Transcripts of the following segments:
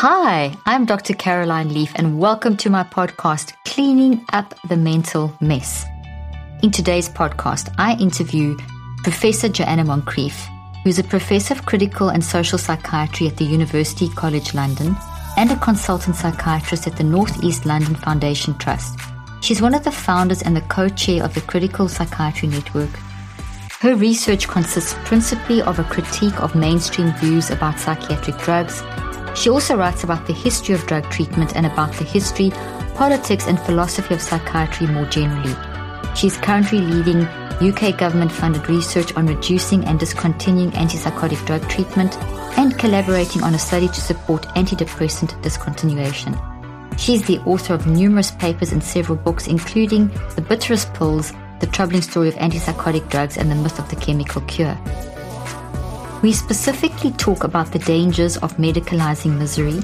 Hi, I'm Dr. Caroline Leaf, and welcome to my podcast, Cleaning Up the Mental Mess. In today's podcast, I interview Professor Joanna Moncrieff, who's a professor of critical and social psychiatry at the University College London and a consultant psychiatrist at the North East London Foundation Trust. She's one of the founders and the co chair of the Critical Psychiatry Network. Her research consists principally of a critique of mainstream views about psychiatric drugs she also writes about the history of drug treatment and about the history, politics, and philosophy of psychiatry more generally. She is currently leading UK government funded research on reducing and discontinuing antipsychotic drug treatment and collaborating on a study to support antidepressant discontinuation. She is the author of numerous papers and several books, including The Bitterest Pills, The Troubling Story of Antipsychotic Drugs, and The Myth of the Chemical Cure. We specifically talk about the dangers of medicalizing misery,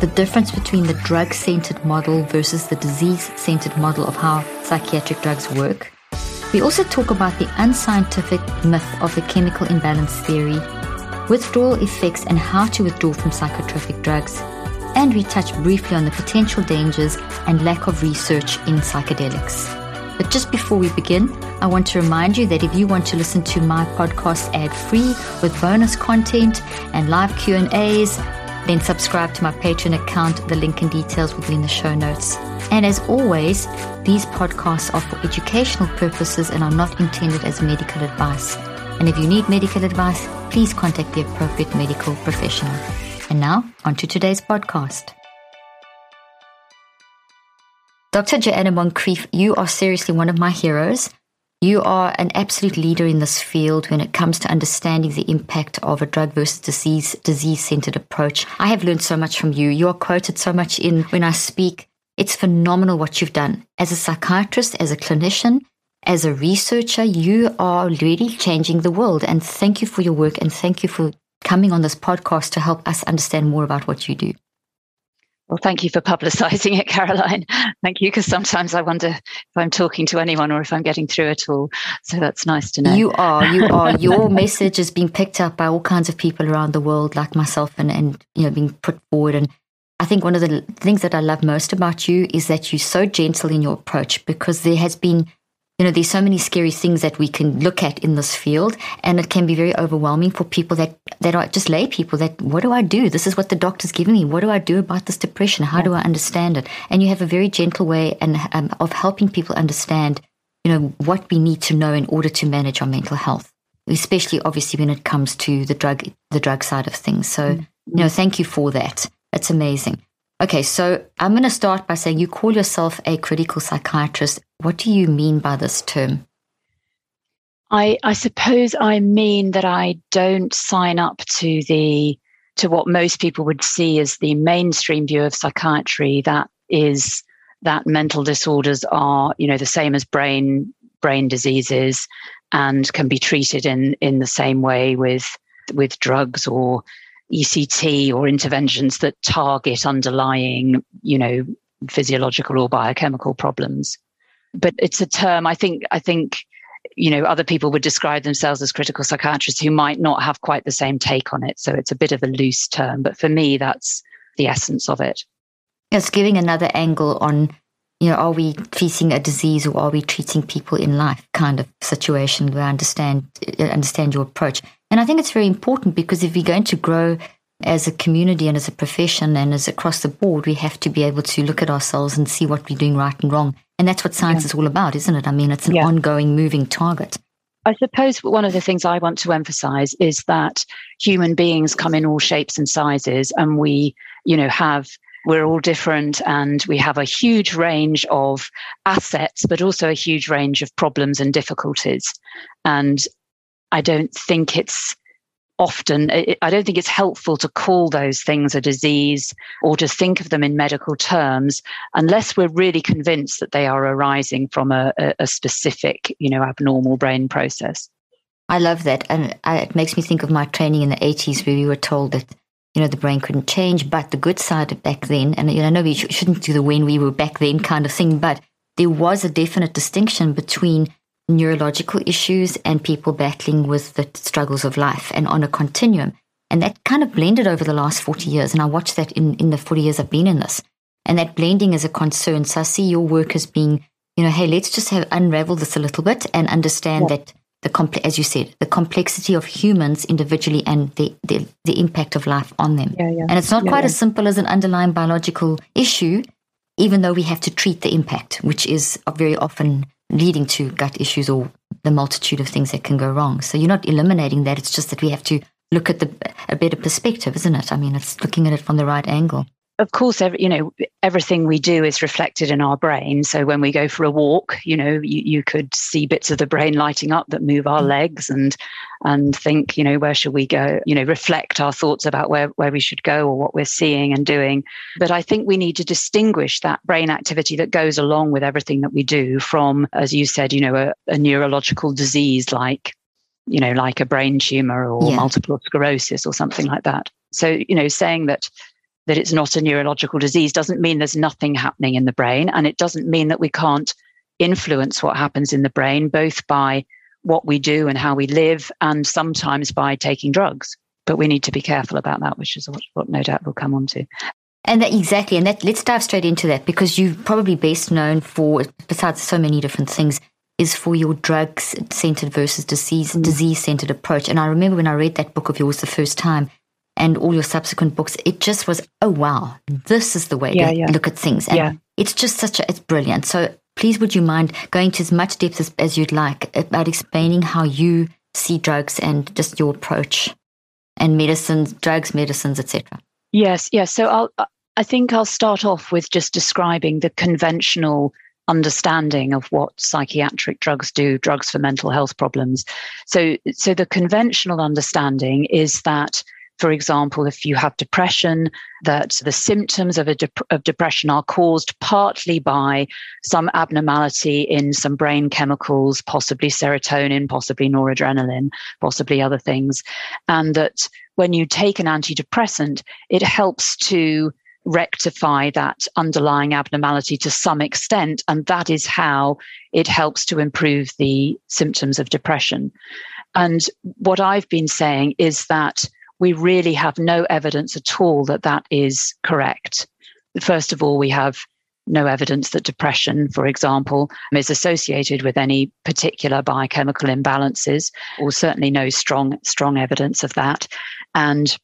the difference between the drug centered model versus the disease centered model of how psychiatric drugs work. We also talk about the unscientific myth of the chemical imbalance theory, withdrawal effects and how to withdraw from psychotropic drugs, and we touch briefly on the potential dangers and lack of research in psychedelics. But just before we begin, I want to remind you that if you want to listen to my podcast ad-free with bonus content and live Q&As, then subscribe to my Patreon account. The link and details will be in the show notes. And as always, these podcasts are for educational purposes and are not intended as medical advice. And if you need medical advice, please contact the appropriate medical professional. And now, on to today's podcast. Dr. Joanna Moncrieff, you are seriously one of my heroes. You are an absolute leader in this field when it comes to understanding the impact of a drug versus disease disease centered approach. I have learned so much from you. You are quoted so much in when I speak. It's phenomenal what you've done. As a psychiatrist, as a clinician, as a researcher, you are really changing the world. And thank you for your work and thank you for coming on this podcast to help us understand more about what you do. Well, thank you for publicising it, Caroline. Thank you, because sometimes I wonder if I'm talking to anyone or if I'm getting through at all. So that's nice to know. You are. You are. Your message is being picked up by all kinds of people around the world, like myself, and, and you know, being put forward. And I think one of the things that I love most about you is that you're so gentle in your approach because there has been you know, there's so many scary things that we can look at in this field, and it can be very overwhelming for people that that are just lay people. That what do I do? This is what the doctor's giving me. What do I do about this depression? How do I understand it? And you have a very gentle way and um, of helping people understand, you know, what we need to know in order to manage our mental health, especially obviously when it comes to the drug the drug side of things. So, mm-hmm. you know, thank you for that. That's amazing. Okay, so I'm going to start by saying you call yourself a critical psychiatrist. What do you mean by this term? I, I suppose I mean that I don't sign up to the to what most people would see as the mainstream view of psychiatry. That is that mental disorders are, you know, the same as brain brain diseases and can be treated in in the same way with with drugs or ECT or interventions that target underlying, you know, physiological or biochemical problems. But it's a term I think I think you know other people would describe themselves as critical psychiatrists who might not have quite the same take on it. So it's a bit of a loose term, but for me that's the essence of it. It's giving another angle on you know, are we treating a disease or are we treating people in life kind of situation where I understand uh, understand your approach. And I think it's very important because if we're going to grow as a community and as a profession and as across the board, we have to be able to look at ourselves and see what we're doing right and wrong. And that's what science yeah. is all about, isn't it? I mean, it's an yeah. ongoing, moving target. I suppose one of the things I want to emphasize is that human beings come in all shapes and sizes, and we, you know, have we're all different and we have a huge range of assets, but also a huge range of problems and difficulties. And I don't think it's often i don't think it's helpful to call those things a disease or to think of them in medical terms unless we're really convinced that they are arising from a, a specific you know abnormal brain process i love that and it makes me think of my training in the 80s where we were told that you know the brain couldn't change but the good side of back then and you know no we shouldn't do the when we were back then kind of thing but there was a definite distinction between neurological issues and people battling with the struggles of life and on a continuum. And that kind of blended over the last 40 years. And I watched that in, in the 40 years I've been in this. And that blending is a concern. So I see your work as being, you know, hey, let's just have unravel this a little bit and understand yeah. that the complex, as you said, the complexity of humans individually and the, the, the impact of life on them. Yeah, yeah. And it's not quite as simple as an underlying biological issue, even though we have to treat the impact, which is very often leading to gut issues or the multitude of things that can go wrong. So you're not eliminating that. It's just that we have to look at the a better perspective, isn't it? I mean, it's looking at it from the right angle of course, every, you know, everything we do is reflected in our brain. So when we go for a walk, you know, you, you could see bits of the brain lighting up that move our mm. legs and and think, you know, where should we go? You know, reflect our thoughts about where, where we should go or what we're seeing and doing. But I think we need to distinguish that brain activity that goes along with everything that we do from, as you said, you know, a, a neurological disease like, you know, like a brain tumor or yeah. multiple sclerosis or something like that. So, you know, saying that that it's not a neurological disease doesn't mean there's nothing happening in the brain. And it doesn't mean that we can't influence what happens in the brain, both by what we do and how we live, and sometimes by taking drugs. But we need to be careful about that, which is what, what no doubt we'll come on to. And that, exactly, and that let's dive straight into that because you're probably best known for, besides so many different things, is for your drugs centered versus disease mm. disease centered approach. And I remember when I read that book of yours the first time, and all your subsequent books, it just was, oh, wow, this is the way yeah, to yeah. look at things. And yeah. it's just such a, it's brilliant. So please, would you mind going to as much depth as, as you'd like about explaining how you see drugs and just your approach and medicines, drugs, medicines, etc. Yes, yes. So I'll, uh, I think I'll start off with just describing the conventional understanding of what psychiatric drugs do, drugs for mental health problems. So, so the conventional understanding is that for example, if you have depression, that the symptoms of, a of depression are caused partly by some abnormality in some brain chemicals, possibly serotonin, possibly noradrenaline, possibly other things. And that when you take an antidepressant, it helps to rectify that underlying abnormality to some extent. And that is how it helps to improve the symptoms of depression. And what I've been saying is that we really have no evidence at all that that is correct. First of all, we have no evidence that depression, for example, is associated with any particular biochemical imbalances, or certainly no strong, strong evidence of that. And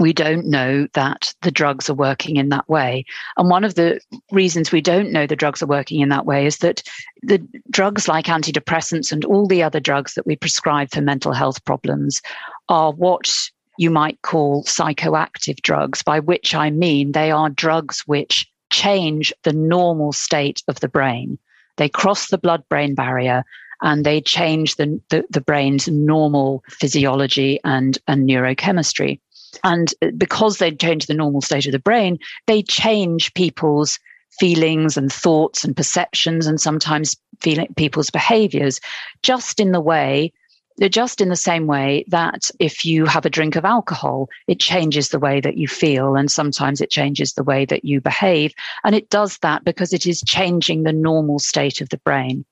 we don't know that the drugs are working in that way. And one of the reasons we don't know the drugs are working in that way is that the drugs like antidepressants and all the other drugs that we prescribe for mental health problems are what you might call psychoactive drugs, by which I mean they are drugs which change the normal state of the brain. They cross the blood brain barrier and they change the, the, the, brain's normal physiology and, and neurochemistry. And because they change the normal state of the brain, they change people's feelings and thoughts and perceptions and sometimes feeling, people's behaviors just in the way just in the same way that if you have a drink of alcohol, it changes the way that you feel and sometimes it changes the way that you behave. And it does that because it is changing the normal state of the brain.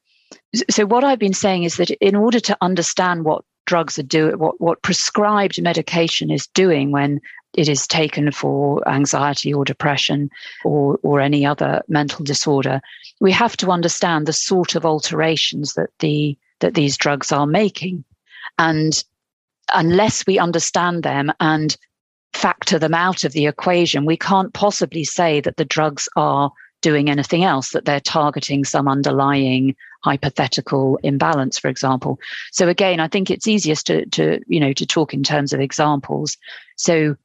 So, what I've been saying is that in order to understand what drugs are doing, what, what prescribed medication is doing when it is taken for anxiety or depression or, or any other mental disorder, we have to understand the sort of alterations that the that these drugs are making. And unless we understand them and factor them out of the equation, we can't possibly say that the drugs are doing anything else, that they're targeting some underlying hypothetical imbalance, for example. So again, I think it's easiest to, to, you know, to talk in terms of examples. So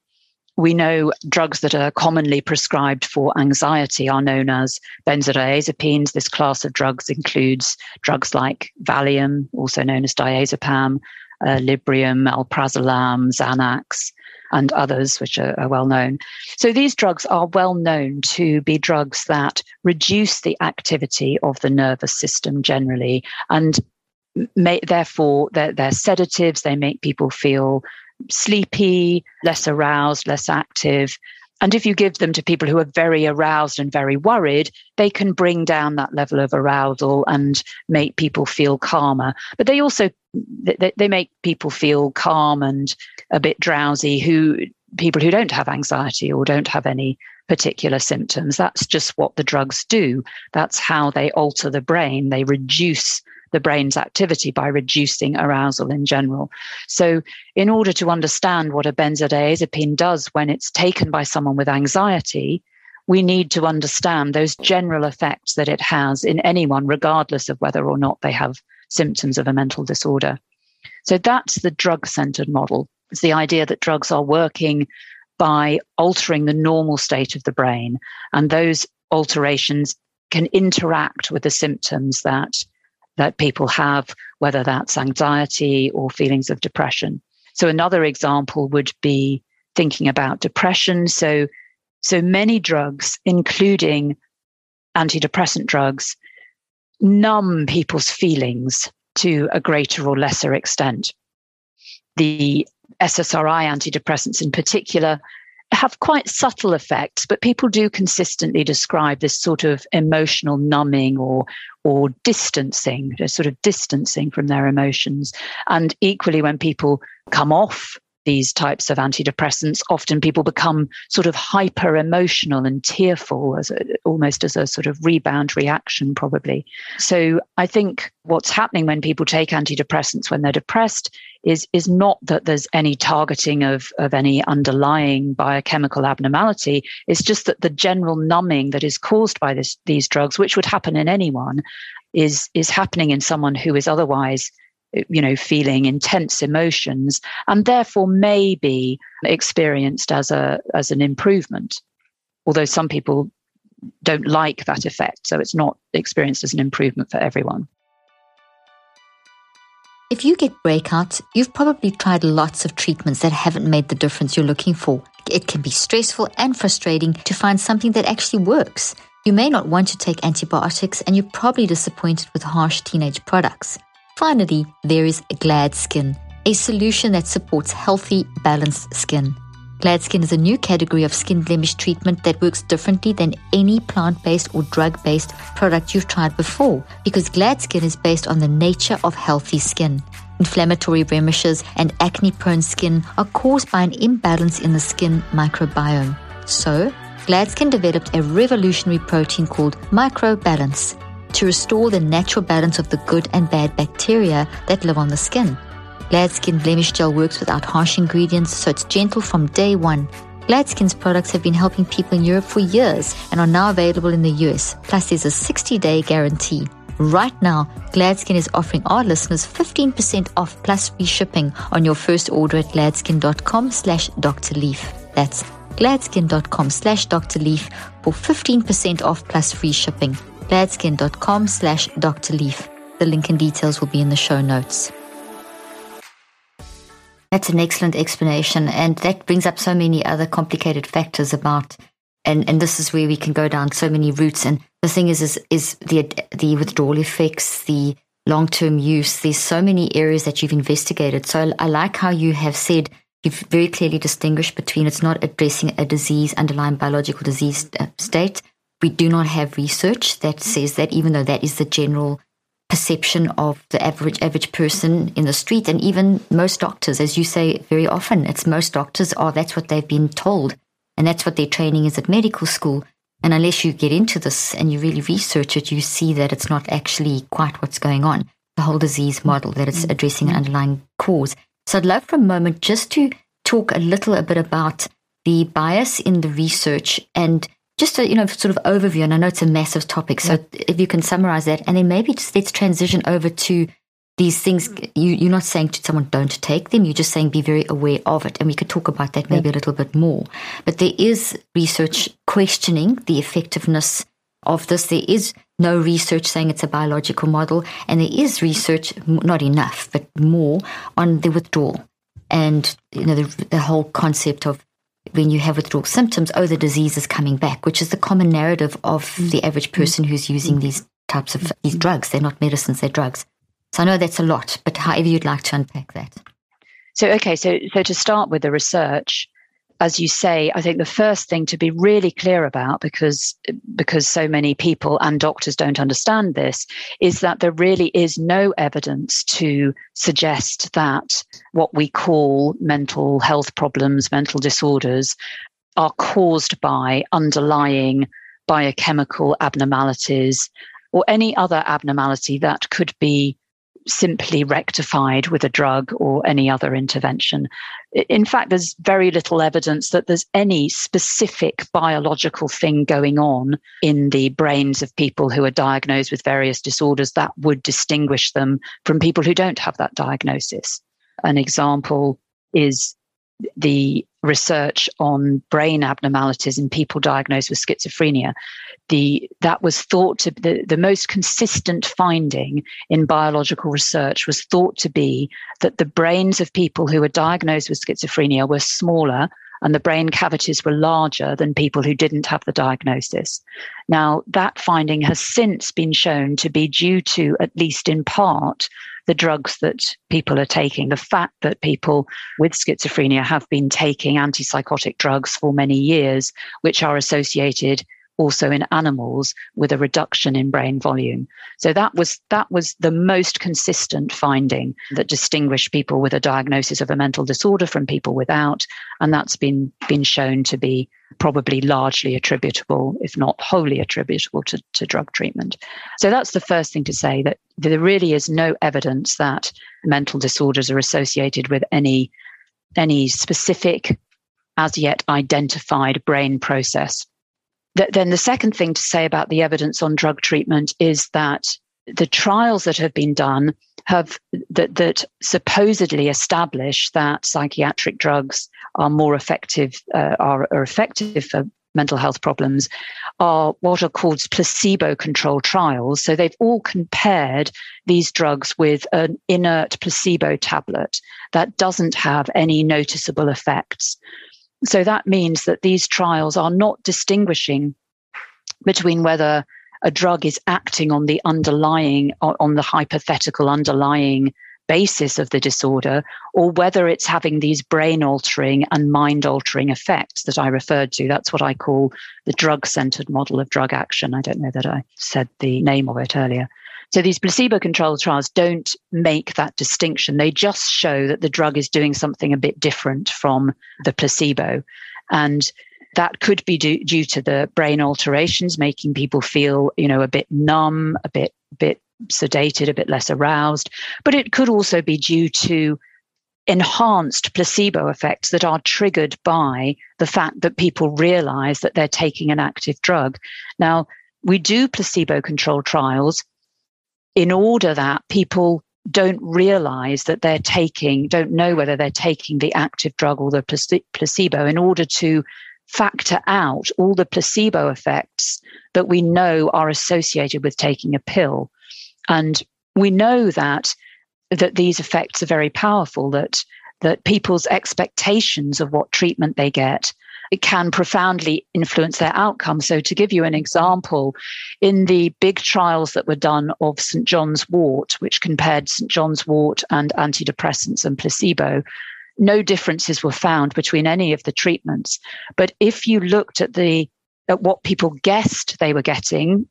we know drugs that are commonly prescribed for anxiety are known as benzodiazepines. This class of drugs includes drugs like Valium, also known as diazepam, uh, Librium, Alprazolam, Xanax, and others, which are, are well known. So these drugs are well known to be drugs that reduce the activity of the nervous system generally and may, therefore they're, they're sedatives. They make people feel sleepy, less aroused, less active. And if you give them to people who are very aroused and very worried, they can bring down that level of arousal and make people feel calmer. But they also they, make people feel calm and a bit drowsy who people who don't have anxiety or don't have any particular symptoms. That's just what the drugs do. That's how they alter the brain. They reduce the brain's activity by reducing arousal in general. So, in order to understand what a benzodiazepine does when it's taken by someone with anxiety, we need to understand those general effects that it has in anyone, regardless of whether or not they have symptoms of a mental disorder. So, that's the drug centered model. It's the idea that drugs are working by altering the normal state of the brain, and those alterations can interact with the symptoms that that people have, whether that's anxiety or feelings of depression. So another example would be thinking about depression. So, so many drugs, including antidepressant drugs, numb people's feelings to a greater or lesser extent. The SSRI antidepressants in particular have quite subtle effects, but people do consistently describe this sort of emotional numbing or or distancing, sort of distancing from their emotions. And equally, when people come off these types of antidepressants, often people become sort of hyper emotional and tearful, as a, almost as a sort of rebound reaction, probably. So I think what's happening when people take antidepressants when they're depressed is is not that there's any targeting of of any underlying biochemical abnormality. It's just that the general numbing that is caused by this, these drugs, which would happen in anyone, is is happening in someone who is otherwise you know, feeling intense emotions and therefore may be experienced as a as an improvement. Although some people don't like that effect, so it's not experienced as an improvement for everyone. If you get breakouts, you've probably tried lots of treatments that haven't made the difference you're looking for. It can be stressful and frustrating to find something that actually works. You may not want to take antibiotics, and you're probably disappointed with harsh teenage products. Finally, there is GladSkin, a solution that supports healthy, balanced skin. GladSkin is a new category of skin blemish treatment that works differently than any plant based or drug based product you've tried before because GladSkin is based on the nature of healthy skin. Inflammatory blemishes and acne prone skin are caused by an imbalance in the skin microbiome. So, GladSkin developed a revolutionary protein called Micreobalance to restore the natural balance of the good and bad bacteria that live on the skin. GladSkin Blemish Gel works without harsh ingredients, so it's gentle from day one. GladSkin's products have been helping people in Europe for years and are now available in the US. Plus, there's a 60 day guarantee. Right now, GladSkin is offering our listeners 15% off plus free shipping on your first order at gladskin.com slash Dr. Leaf. That's gladskin.com slash Dr. Leaf for 15% off plus free shipping gladskin.com slash Dr. Leaf. The link and details will be in the show notes. That's an excellent explanation. And that brings up so many other complicated factors about, and, and this is where we can go down so many routes. And the thing is, is, is the, the withdrawal effects, the long term use. There's so many areas that you've investigated. So I like how you have said you've very clearly distinguished between it's not addressing a disease, underlying biological disease uh, state, we do not have research that says that, even though that is the general perception of the average average person in the street, and even most doctors, as you say very often, it's most doctors are that's what they've been told, and that's what their training is at medical school. And unless you get into this and you really research it, you see that it's not actually quite what's going on. The whole disease model that it's mm-hmm. addressing an underlying cause. So I'd love for a moment just to talk a little a bit about the bias in the research and just a you know sort of overview and i know it's a massive topic so yeah. if you can summarize that and then maybe just let's transition over to these things mm. you, you're not saying to someone don't take them you're just saying be very aware of it and we could talk about that maybe yeah. a little bit more but there is research questioning the effectiveness of this. There is no research saying it's a biological model, and there is research, not enough, but more on the withdrawal and you know the, the whole concept of when you have withdrawal symptoms, oh, the disease is coming back, which is the common narrative of mm. the average person who's mm. using these types of these mm. drugs. They're not medicines, they're drugs. So I know that's a lot, but however you'd like to unpack that. So okay, so so to start with the research, as you say, I think the first thing to be really clear about, because because so many people and doctors don't understand this, is that there really is no evidence to suggest that what we call mental health problems, mental disorders, are caused by underlying biochemical abnormalities or any other abnormality that could be simply rectified with a drug or any other intervention. In fact, there's very little evidence that there's any specific biological thing going on in the brains of people who are diagnosed with various disorders that would distinguish them from people who don't have that diagnosis. An example is the research on brain abnormalities in people diagnosed with schizophrenia the that was thought to the, the most consistent finding in biological research was thought to be that the brains of people who were diagnosed with schizophrenia were smaller and the brain cavities were larger than people who didn't have the diagnosis. Now, that finding has since been shown to be due to, at least in part, the drugs that people are taking. The fact that people with schizophrenia have been taking antipsychotic drugs for many years, which are associated also in animals with a reduction in brain volume. So that was that was the most consistent finding that distinguished people with a diagnosis of a mental disorder from people without, and that's been been shown to be probably largely attributable, if not wholly attributable to, to drug treatment. So that's the first thing to say that there really is no evidence that mental disorders are associated with any any specific as yet identified brain process then the second thing to say about the evidence on drug treatment is that the trials that have been done have that, that supposedly establish that psychiatric drugs are more effective uh, are, are effective for mental health problems are what are called placebo controlled trials. So they've all compared these drugs with an inert placebo tablet that doesn't have any noticeable effects. So that means that these trials are not distinguishing between whether a drug is acting on the underlying, on the hypothetical underlying basis of the disorder, or whether it's having these brain altering and mind altering effects that I referred to. That's what I call the drug centered model of drug action. I don't know that I said the name of it earlier. So these placebo controlled trials don't make that distinction. They just show that the drug is doing something a bit different from the placebo. And that could be due, due to the brain alterations, making people feel, you know, a bit numb, a bit, bit sedated, a bit less aroused. But it could also be due to enhanced placebo effects that are triggered by the fact that people realize that they're taking an active drug. Now, we do placebo controlled trials in order that people don't realize that they're taking, don't know whether they're taking the active drug or the placebo in order to factor out all the placebo effects that we know are associated with taking a pill. And we know that that these effects are very powerful, that that people's expectations of what treatment they get it can profoundly influence their outcome. So, to give you an example, in the big trials that were done of St. John's wort, which compared St. John's wort and antidepressants and placebo, no differences were found between any of the treatments. But if you looked at the at what people guessed they were getting,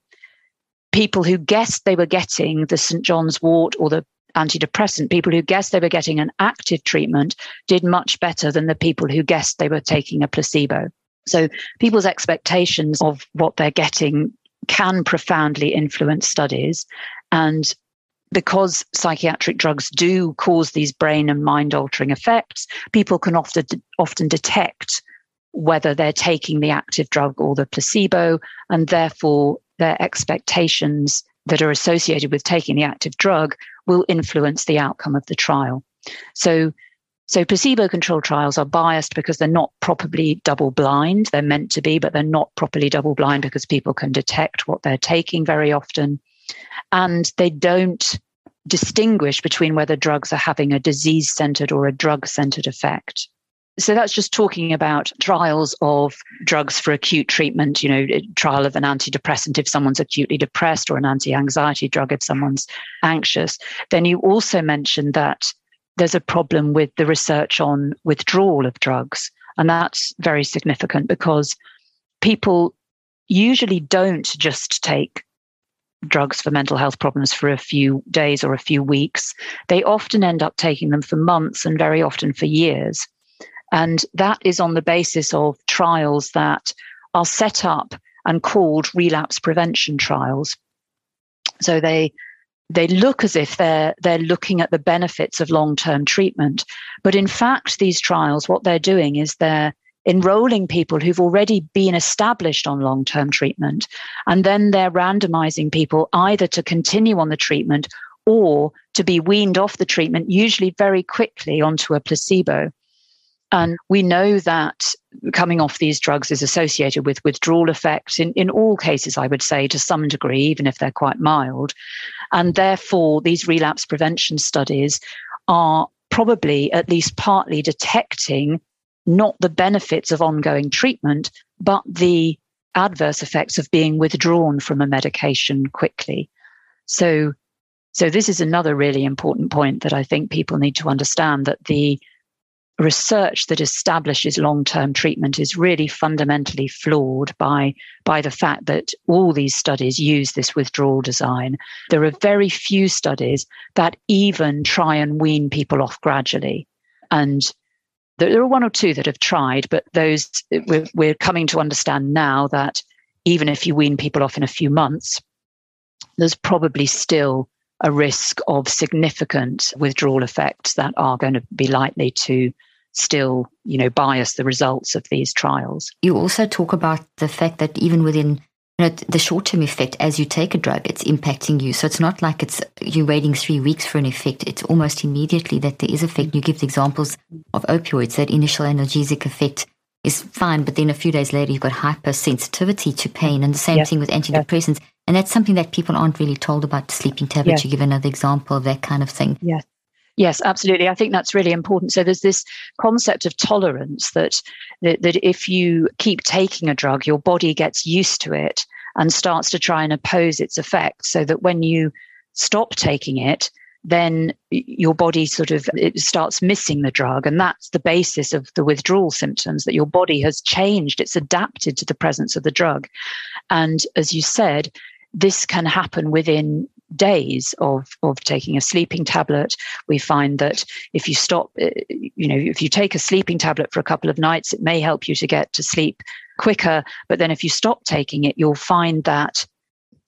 people who guessed they were getting the St. John's wort or the antidepressant, people who guessed they were getting an active treatment did much better than the people who guessed they were taking a placebo. So people's expectations of what they're getting can profoundly influence studies. And because psychiatric drugs do cause these brain and mind altering effects, people can often, often detect whether they're taking the active drug or the placebo, and therefore their expectations that are associated with taking the active drug will influence the outcome of the trial. So So placebo controlled trials are biased because they're not properly double blind. They're meant to be, but they're not properly double blind because people can detect what they're taking very often. And they don't distinguish between whether drugs are having a disease centered or a drug centered effect. So that's just talking about trials of drugs for acute treatment, you know, trial of an antidepressant if someone's acutely depressed or an anti anxiety drug if someone's anxious. Then you also mentioned that there's a problem with the research on withdrawal of drugs. And that's very significant because people usually don't just take drugs for mental health problems for a few days or a few weeks. They often end up taking them for months and very often for years. And that is on the basis of trials that are set up and called relapse prevention trials. So they they look as if they're they're looking at the benefits of long-term treatment, but in fact these trials what they're doing is they're enrolling people who've already been established on long-term treatment and then they're randomizing people either to continue on the treatment or to be weaned off the treatment usually very quickly onto a placebo. And we know that coming off these drugs is associated with withdrawal effects in, in all cases, I would say, to some degree, even if they're quite mild. And therefore, these relapse prevention studies are probably at least partly detecting not the benefits of ongoing treatment, but the adverse effects of being withdrawn from a medication quickly. So, so this is another really important point that I think people need to understand that the research that establishes long-term treatment is really fundamentally flawed by by the fact that all these studies use this withdrawal design. There are very few studies that even try and wean people off gradually. And there are one or two that have tried but those we're, we're coming to understand now that even if you wean people off in a few months there's probably still a risk of significant withdrawal effects that are going to be likely to still, you know, bias the results of these trials. You also talk about the fact that even within you know, the short-term effect as you take a drug, it's impacting you. So it's not like it's you're waiting three weeks for an effect. It's almost immediately that there is effect. You give the examples of opioids. That initial analgesic effect is fine, but then a few days later you've got hypersensitivity to pain, and the same thing with antidepressants. And that's something that people aren't really told about. Sleeping tablets. You give another example of that kind of thing. Yes. Yes, absolutely. I think that's really important. So there's this concept of tolerance that, that, that if you keep taking a drug, your body gets used to it and starts to try and oppose its effects. So that when you stop taking it, then your body sort of it starts missing the drug and that's the basis of the withdrawal symptoms that your body has changed it's adapted to the presence of the drug and as you said this can happen within days of of taking a sleeping tablet. We find that if you stop uh, you know if you take a sleeping tablet for a couple of nights it may help you to get to sleep quicker. But then if you stop taking it you'll find that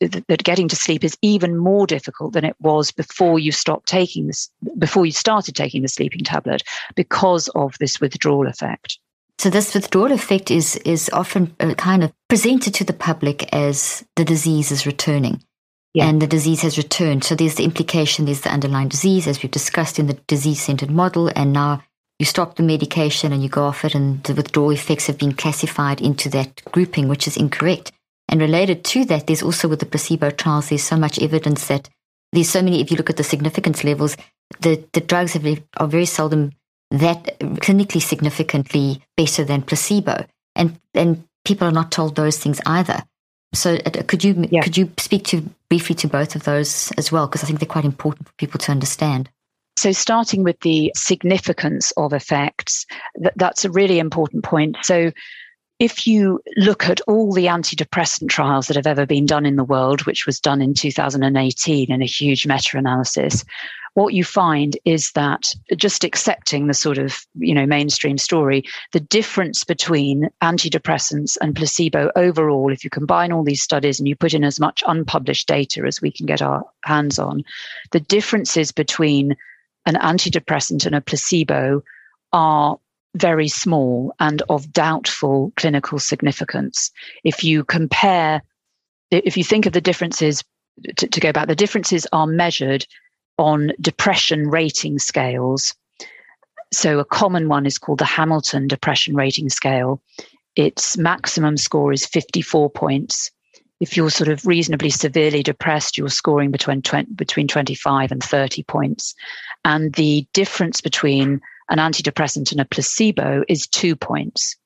that getting to sleep is even more difficult than it was before you stopped taking this before you started taking the sleeping tablet because of this withdrawal effect. So this withdrawal effect is is often uh, kind of presented to the public as the disease is returning yeah. and the disease has returned. So there's the implication, there's the underlying disease, as we've discussed in the disease centered model. And now you stop the medication and you go off it, and the withdrawal effects have been classified into that grouping, which is incorrect. And related to that, there's also with the placebo trials, there's so much evidence that there's so many, if you look at the significance levels, the, the drugs have, are very seldom that clinically significantly better than placebo. And, and people are not told those things either. So uh, could you yeah. could you speak to briefly to both of those as well because I think they're quite important for people to understand. So, starting with the significance of effects, th- that's a really important point. So, if you look at all the antidepressant trials that have ever been done in the world, which was done in 2018 in a huge meta analysis, what you find is that just accepting the sort of you know mainstream story the difference between antidepressants and placebo overall if you combine all these studies and you put in as much unpublished data as we can get our hands on the differences between an antidepressant and a placebo are very small and of doubtful clinical significance if you compare if you think of the differences to, to go back the differences are measured on depression rating scales. So, a common one is called the Hamilton Depression Rating Scale. Its maximum score is 54 points. If you're sort of reasonably severely depressed, you're scoring between 20, between 25 and 30 points. And the difference between an antidepressant and a placebo is two points.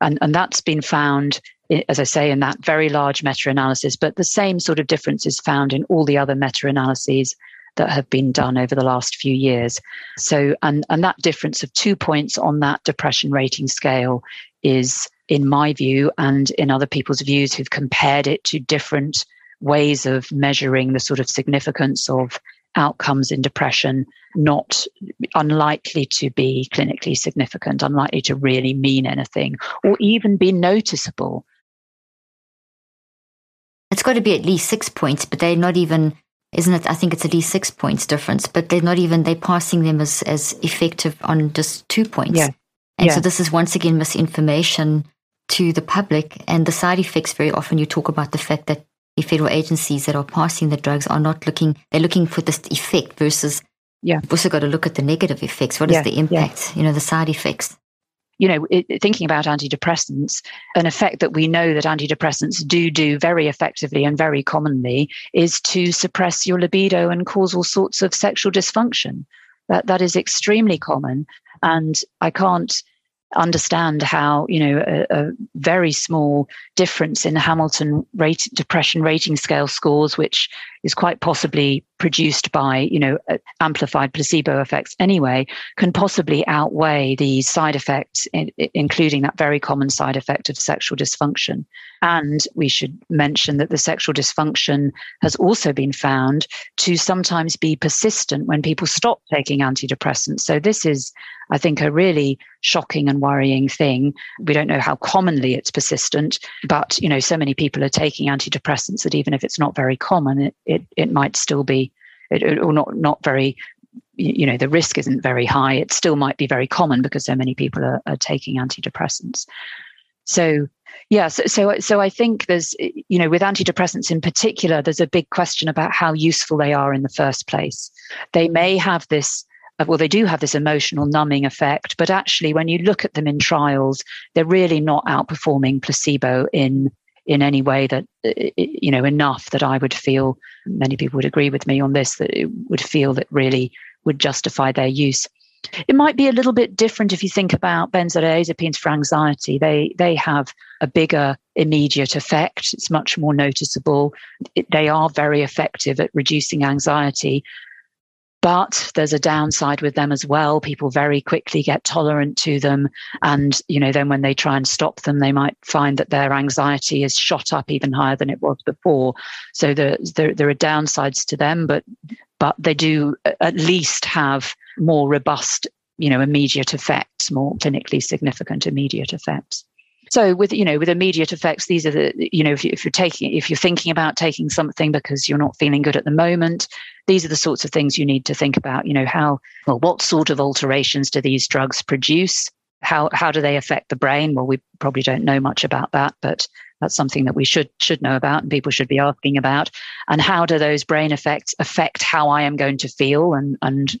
And, and that's been found, as I say, in that very large meta analysis. But the same sort of difference is found in all the other meta analyses that have been done over the last few years. So, and, and that difference of two points on that depression rating scale is, in my view, and in other people's views who've compared it to different ways of measuring the sort of significance of outcomes in depression, not unlikely to be clinically significant, unlikely to really mean anything or even be noticeable. It's got to be at least six points, but they're not even isn't it? I think it's at least six points difference, but they're not even, they're passing them as, as effective on just two points. Yeah. And yeah. so this is once again misinformation to the public and the side effects. Very often you talk about the fact that the federal agencies that are passing the drugs are not looking, they're looking for this effect versus yeah. You've also got to look at the negative effects. What is yeah. the impact? Yeah. You know, the side effects you know, it, thinking about antidepressants, an effect that we know that antidepressants do do very effectively and very commonly is to suppress your libido and cause all sorts of sexual dysfunction. That that is extremely common, and I can't understand how you know a, a, very small difference in the Hamilton rate depression rating scale scores, which is quite possibly produced by you know uh, amplified placebo effects anyway, can possibly outweigh the side effects, in, including that very common side effect of sexual dysfunction. And we should mention that the sexual dysfunction has also been found to sometimes be persistent when people stop taking antidepressants. So this is, I think, a really shocking and worrying thing. We don't know how commonly it's persistent, but you know, so many people are taking antidepressants that even if it's not very common, it it, it might still be, it, or not not very you know the risk isn't very high it still might be very common because so many people are, are taking antidepressants so yeah, so, so so I think there's you know with antidepressants in particular, there's a big question about how useful they are in the first place. They may have this uh, well, they do have this emotional numbing effect, but actually, when you look at them in trials, they're really not outperforming placebo in in any way that uh, you know enough that I would feel many people would agree with me on this that it would feel that really would justify their use. It might be a little bit different if you think about benzodiazepines for anxiety. They they have a bigger immediate effect. It's much more noticeable. It, they are very effective at reducing anxiety. But there's a downside with them as well. People very quickly get tolerant to them. And, you know, then when they try and stop them, they might find that their anxiety is shot up even higher than it was before. So there, there, there are downsides to them, but but they do at least have more robust, you know, immediate effects, more clinically significant immediate effects. So with you know with immediate effects, these are the you know if, you, you're taking if you're thinking about taking something because you're not feeling good at the moment, these are the sorts of things you need to think about. You know how well what sort of alterations do these drugs produce? How how do they affect the brain? Well, we probably don't know much about that, but that's something that we should should know about and people should be asking about. And how do those brain effects affect how I am going to feel and and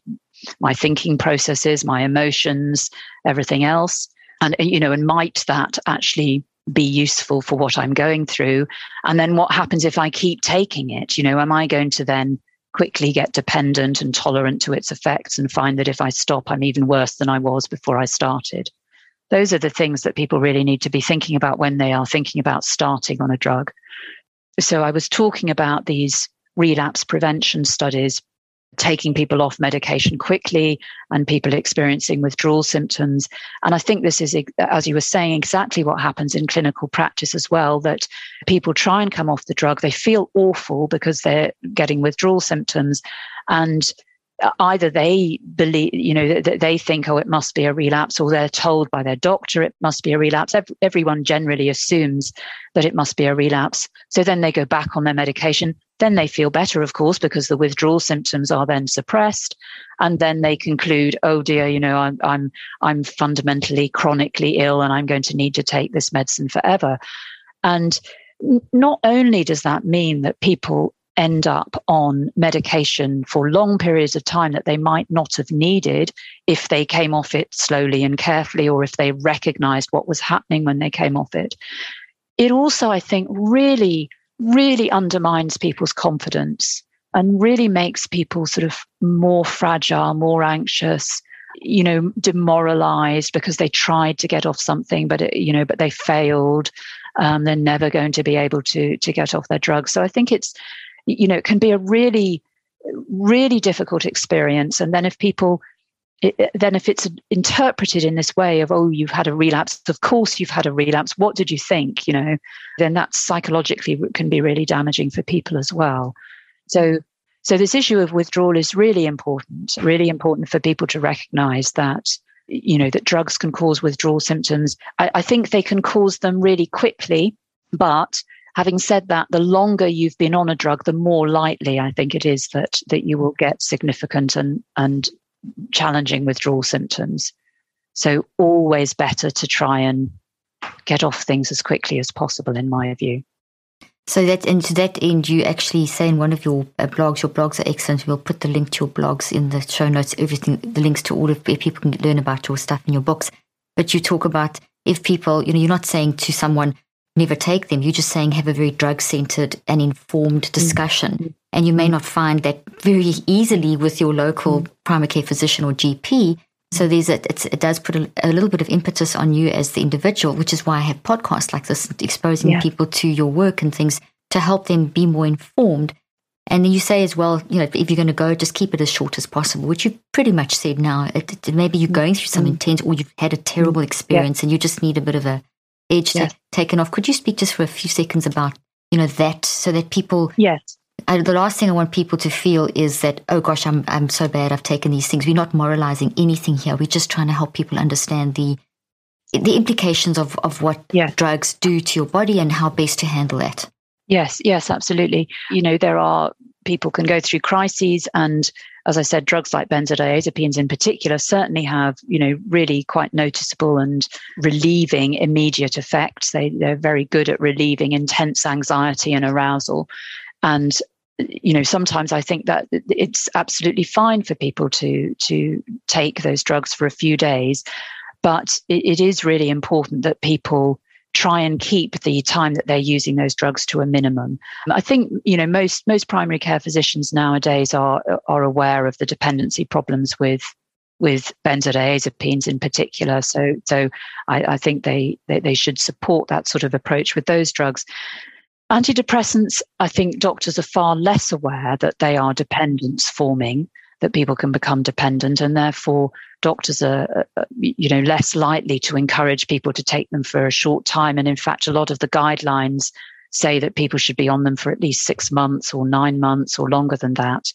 my thinking processes, my emotions, everything else. And, you know, and might that actually be useful for what I'm going through? And then what happens if I keep taking it? You know, am I going to then quickly get dependent and tolerant to its effects and find that if I stop, I'm even worse than I was before I started? Those are the things that people really need to be thinking about when they are thinking about starting on a drug. So I was talking about these relapse prevention studies taking people off medication quickly and people experiencing withdrawal symptoms. And I think this is, as you were saying, exactly what happens in clinical practice as well that people try and come off the drug, they feel awful because they're getting withdrawal symptoms. And either they believe, you know, that they think, oh, it must be a relapse, or they're told by their doctor it must be a relapse. Everyone generally assumes that it must be a relapse. So then they go back on their medication. Then they feel better, of course, because the withdrawal symptoms are then suppressed. And then they conclude, oh dear, you know, I'm, I'm, I'm fundamentally chronically ill and I'm going to need to take this medicine forever. And not only does that mean that people end up on medication for long periods of time that they might not have needed if they came off it slowly and carefully or if they recognized what was happening when they came off it. It also, I think, really, really undermines people's confidence and really makes people sort of more fragile, more anxious, you know, demoralized because they tried to get off something, but it, you know, but they failed. Um, they're never going to be able to to get off their drugs. So I think it's, you know, it can be a really, really difficult experience. And then if people it, then if it's interpreted in this way of oh you've had a relapse of course you've had a relapse what did you think you know then that psychologically can be really damaging for people as well so, so this issue of withdrawal is really important, really important for people to recognize that, you know, that drugs can cause withdrawal symptoms. I, I think they can cause them really quickly, but having said that, the longer you've been on a drug, the more likely I think it is that, that you will get significant and, and challenging withdrawal symptoms. So always better to try and get off things as quickly as possible, in my view. So that and to that end, you actually say in one of your uh, blogs, your blogs are excellent. We'll put the link to your blogs in the show notes, everything, the links to all of where people can learn about your stuff in your books. But you talk about if people, you know, you're not saying to someone never take them. You're just saying have a very drug centered and informed mm. discussion. Mm-hmm. And you may not find that very easily with your local mm-hmm. primary care physician or GP. So there's a, it does put a, a, little bit of impetus on you as the individual, which is why I have podcasts like this, exposing yeah. people to your work and things to help them be more informed. And then you say as well, you know, if you're going to go, just keep it as short as possible, which you've pretty much said now. It, it, maybe you're going through some mm. intense or you've had a terrible experience yeah. and you just need a bit of a edge yeah. taken off. Could you speak just for a few seconds about, you know, that so that people yes uh, the last thing I want people to feel is that, oh gosh, I'm, I'm so bad, I've taken these things. We're not moralizing anything here. We're just trying to help people understand the the implications of, of what yes. drugs do to your body and how best to handle that. Yes, yes, absolutely. You know, there are people can go through crises and as I said, drugs like benzodiazepines in particular certainly have, you know, really quite noticeable and relieving immediate effects. They, they're very good at relieving intense anxiety and arousal. And you know sometimes i think that it's absolutely fine for people to to take those drugs for a few days but it, it is really important that people try and keep the time that they're using those drugs to a minimum. I think you know most most primary care physicians nowadays are are aware of the dependency problems with with benzodiazepines in particular. So so I, I think they, they they should support that sort of approach with those drugs. Antidepressants, I think doctors are far less aware that they are dependence forming, that people can become dependent, and therefore doctors are, uh, uh, you know, less likely to encourage people to take them for a short time. And in fact, a lot of the guidelines say that people should be on them for at least six months or nine months or longer than that.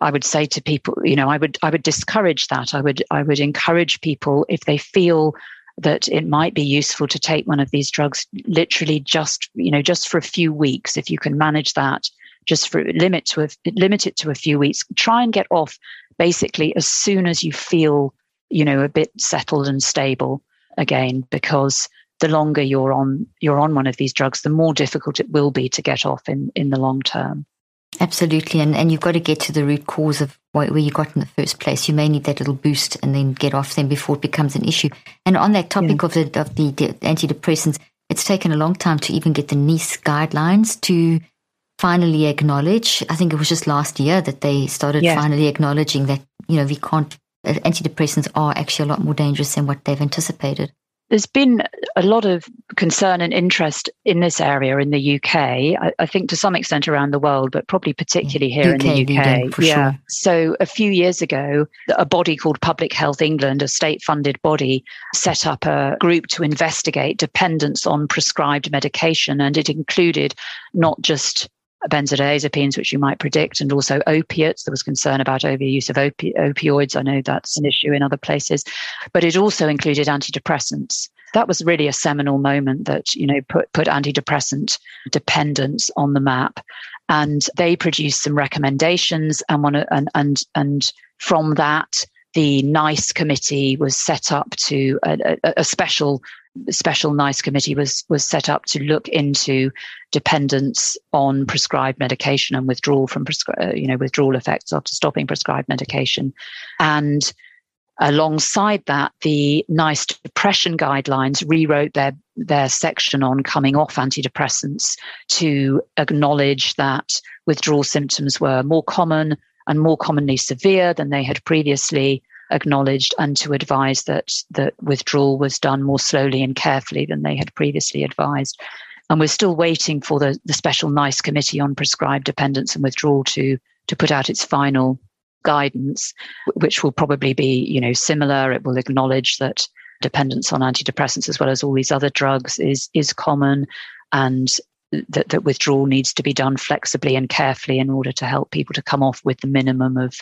I would say to people, you know, I would I would discourage that. I would I would encourage people if they feel that it might be useful to take one of these drugs literally just you know just for a few weeks if you can manage that just for limit to a, limit it to a few weeks try and get off basically as soon as you feel you know a bit settled and stable again because the longer you're on you're on one of these drugs the more difficult it will be to get off in in the long term Absolutely. And, and you've got to get to the root cause of where you got in the first place. You may need that little boost and then get off them before it becomes an issue. And on that topic yeah. of, the, of the, the antidepressants, it's taken a long time to even get the NICE guidelines to finally acknowledge. I think it was just last year that they started yeah. finally acknowledging that, you know, we can't, Uh, antidepressants are actually a lot more dangerous than what they've anticipated. There's been a lot of concern and interest in this area in the UK. I, I think to some extent around the world, but probably particularly here UK in the UK. yeah. Sure. So a few years ago, a body called Public Health England, a state-funded body, set up a group to investigate dependence on prescribed medication, and it included not just benzodiazepines, which you might predict, and also opiates. There was concern about overuse of opi- opioids. I know that's an issue in other places, but it also included antidepressants. That was really a seminal moment that you know put put antidepressant dependence on the map, and they produced some recommendations, and one and and and from that the NICE committee was set up to a, a, a special special NICE committee was was set up to look into dependence on prescribed medication and withdrawal from prescri- uh, you know withdrawal effects after stopping prescribed medication, and alongside that, the NICE depression guidelines rewrote their their section on coming off antidepressants to acknowledge that withdrawal symptoms were more common and more commonly severe than they had previously acknowledged and to advise that that withdrawal was done more slowly and carefully than they had previously advised. And we're still waiting for the, the special NICE committee on prescribed dependence and withdrawal to to put out its final guidance, which will probably be, you know, similar. It will acknowledge that dependence on antidepressants as well as all these other drugs is is common and that, that withdrawal needs to be done flexibly and carefully in order to help people to come off with the minimum of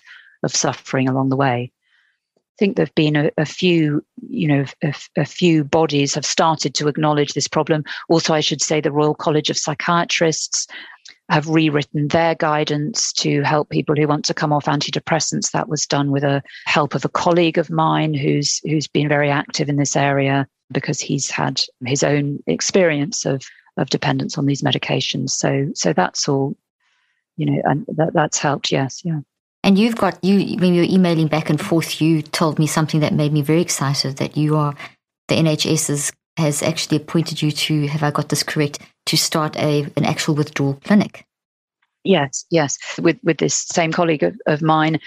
of suffering along the way think there have been a, a few, you know, a, a, few bodies have started to acknowledge this problem. Also, I should say the Royal College of Psychiatrists have rewritten their guidance to help people who want to come off antidepressants. That was done with a help of a colleague of mine who's who's been very active in this area because he's had his own experience of of dependence on these medications. So so that's all, you know, and that, that's helped. Yes, yeah. And you've got you when you were emailing back and forth, you told me something that made me very excited that you are the NHS is, has actually appointed you to have I got this correct to start a an actual withdrawal clinic. Yes, yes. With with this same colleague of, of mine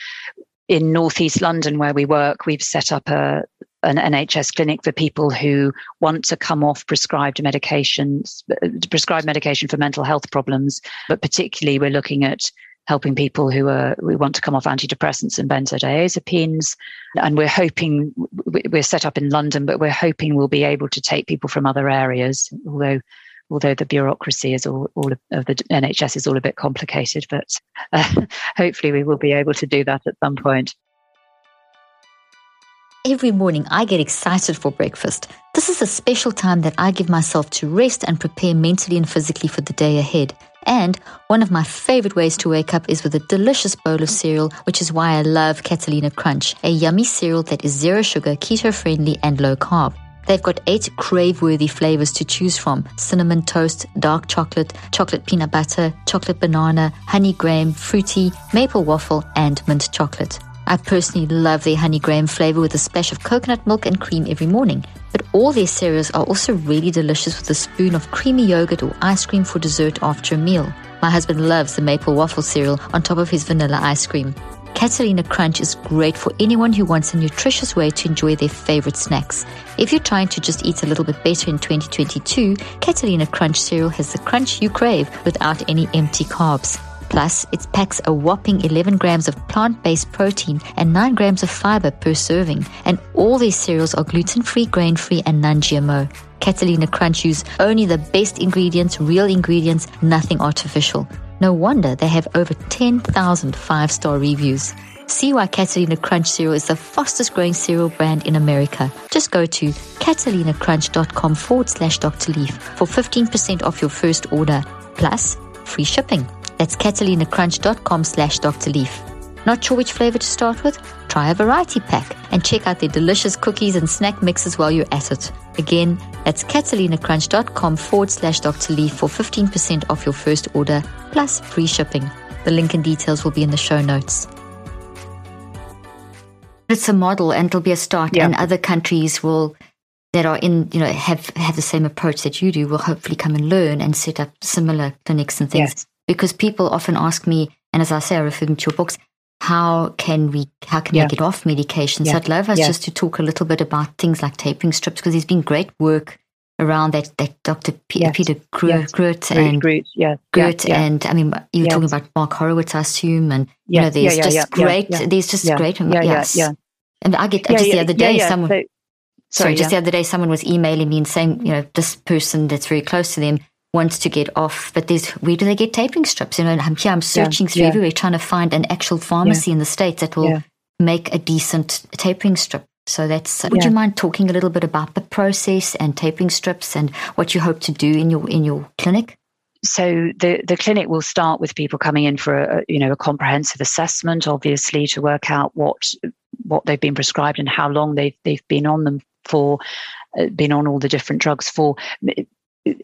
in northeast London where we work, we've set up a an NHS clinic for people who want to come off prescribed medications, prescribed medication for mental health problems. But particularly, we're looking at helping people who are we want to come off antidepressants and benzodiazepines. And we're hoping we're set up in London, but we're hoping we'll be able to take people from other areas. Although although the bureaucracy is all, all of the NHS is all a bit complicated, but uh, hopefully we will be able to do that at some point. Every morning I get excited for breakfast. This is a special time that I give myself to rest and prepare mentally and physically for the day ahead. And one of my favorite ways to wake up is with a delicious bowl of cereal, which is why I love Catalina Crunch, a yummy cereal that is zero sugar, keto friendly, and low carb. They've got eight crave worthy flavors to choose from cinnamon toast, dark chocolate, chocolate peanut butter, chocolate banana, honey graham, fruity, maple waffle, and mint chocolate. I personally love their honey graham flavor with a splash of coconut milk and cream every morning. But all their cereals are also really delicious with a spoon of creamy yogurt or ice cream for dessert after a meal. My husband loves the maple waffle cereal on top of his vanilla ice cream. Catalina Crunch is great for anyone who wants a nutritious way to enjoy their favorite snacks. If you're trying to just eat a little bit better in 2022, Catalina Crunch cereal has the crunch you crave without any empty carbs. Plus, it packs a whopping 11 grams of plant based protein and 9 grams of fiber per serving. And all these cereals are gluten free, grain free, and non GMO. Catalina Crunch use only the best ingredients, real ingredients, nothing artificial. No wonder they have over 10,000 five star reviews. See why Catalina Crunch cereal is the fastest growing cereal brand in America. Just go to catalinacrunch.com forward slash Dr. Leaf for 15% off your first order, plus free shipping. That's catalinacrunch.com slash Dr. Leaf. Not sure which flavor to start with? Try a variety pack and check out their delicious cookies and snack mixes while you're at it. Again, that's catalinacrunch.com forward slash Dr. Leaf for 15% off your first order plus free shipping. The link and details will be in the show notes. It's a model and it'll be a start, yeah. and other countries will that are in you know have have the same approach that you do will hopefully come and learn and set up similar clinics and things. Yes because people often ask me, and as I say, I refer them to your books, how can we how can yeah. we get off medication? Yeah. So I'd love us yeah. just to talk a little bit about things like tapering strips because there's been great work around that that Dr. P- yes. Peter Groot, yes. and Groot, yeah. Groot and I mean you were yes. talking about Mark Horowitz, I assume, and you know there's just great there's just great yeah, yes. yeah, And I get just the other day someone so, sorry, just the other day someone was emailing me and saying, you know, this person that's very close to them wants to get off, but there's where do they get tapering strips? You know, I'm here, I'm searching yeah, through yeah. everywhere trying to find an actual pharmacy yeah. in the States that will make a decent tapering strip. So that's would you mind talking a little bit about the process and tapering strips and what you hope to do in your in your clinic? so the, the clinic will start with people coming in for a, you know a comprehensive assessment obviously to work out what what they've been prescribed and how long they've they've been on them for, uh, been on all the different drugs for.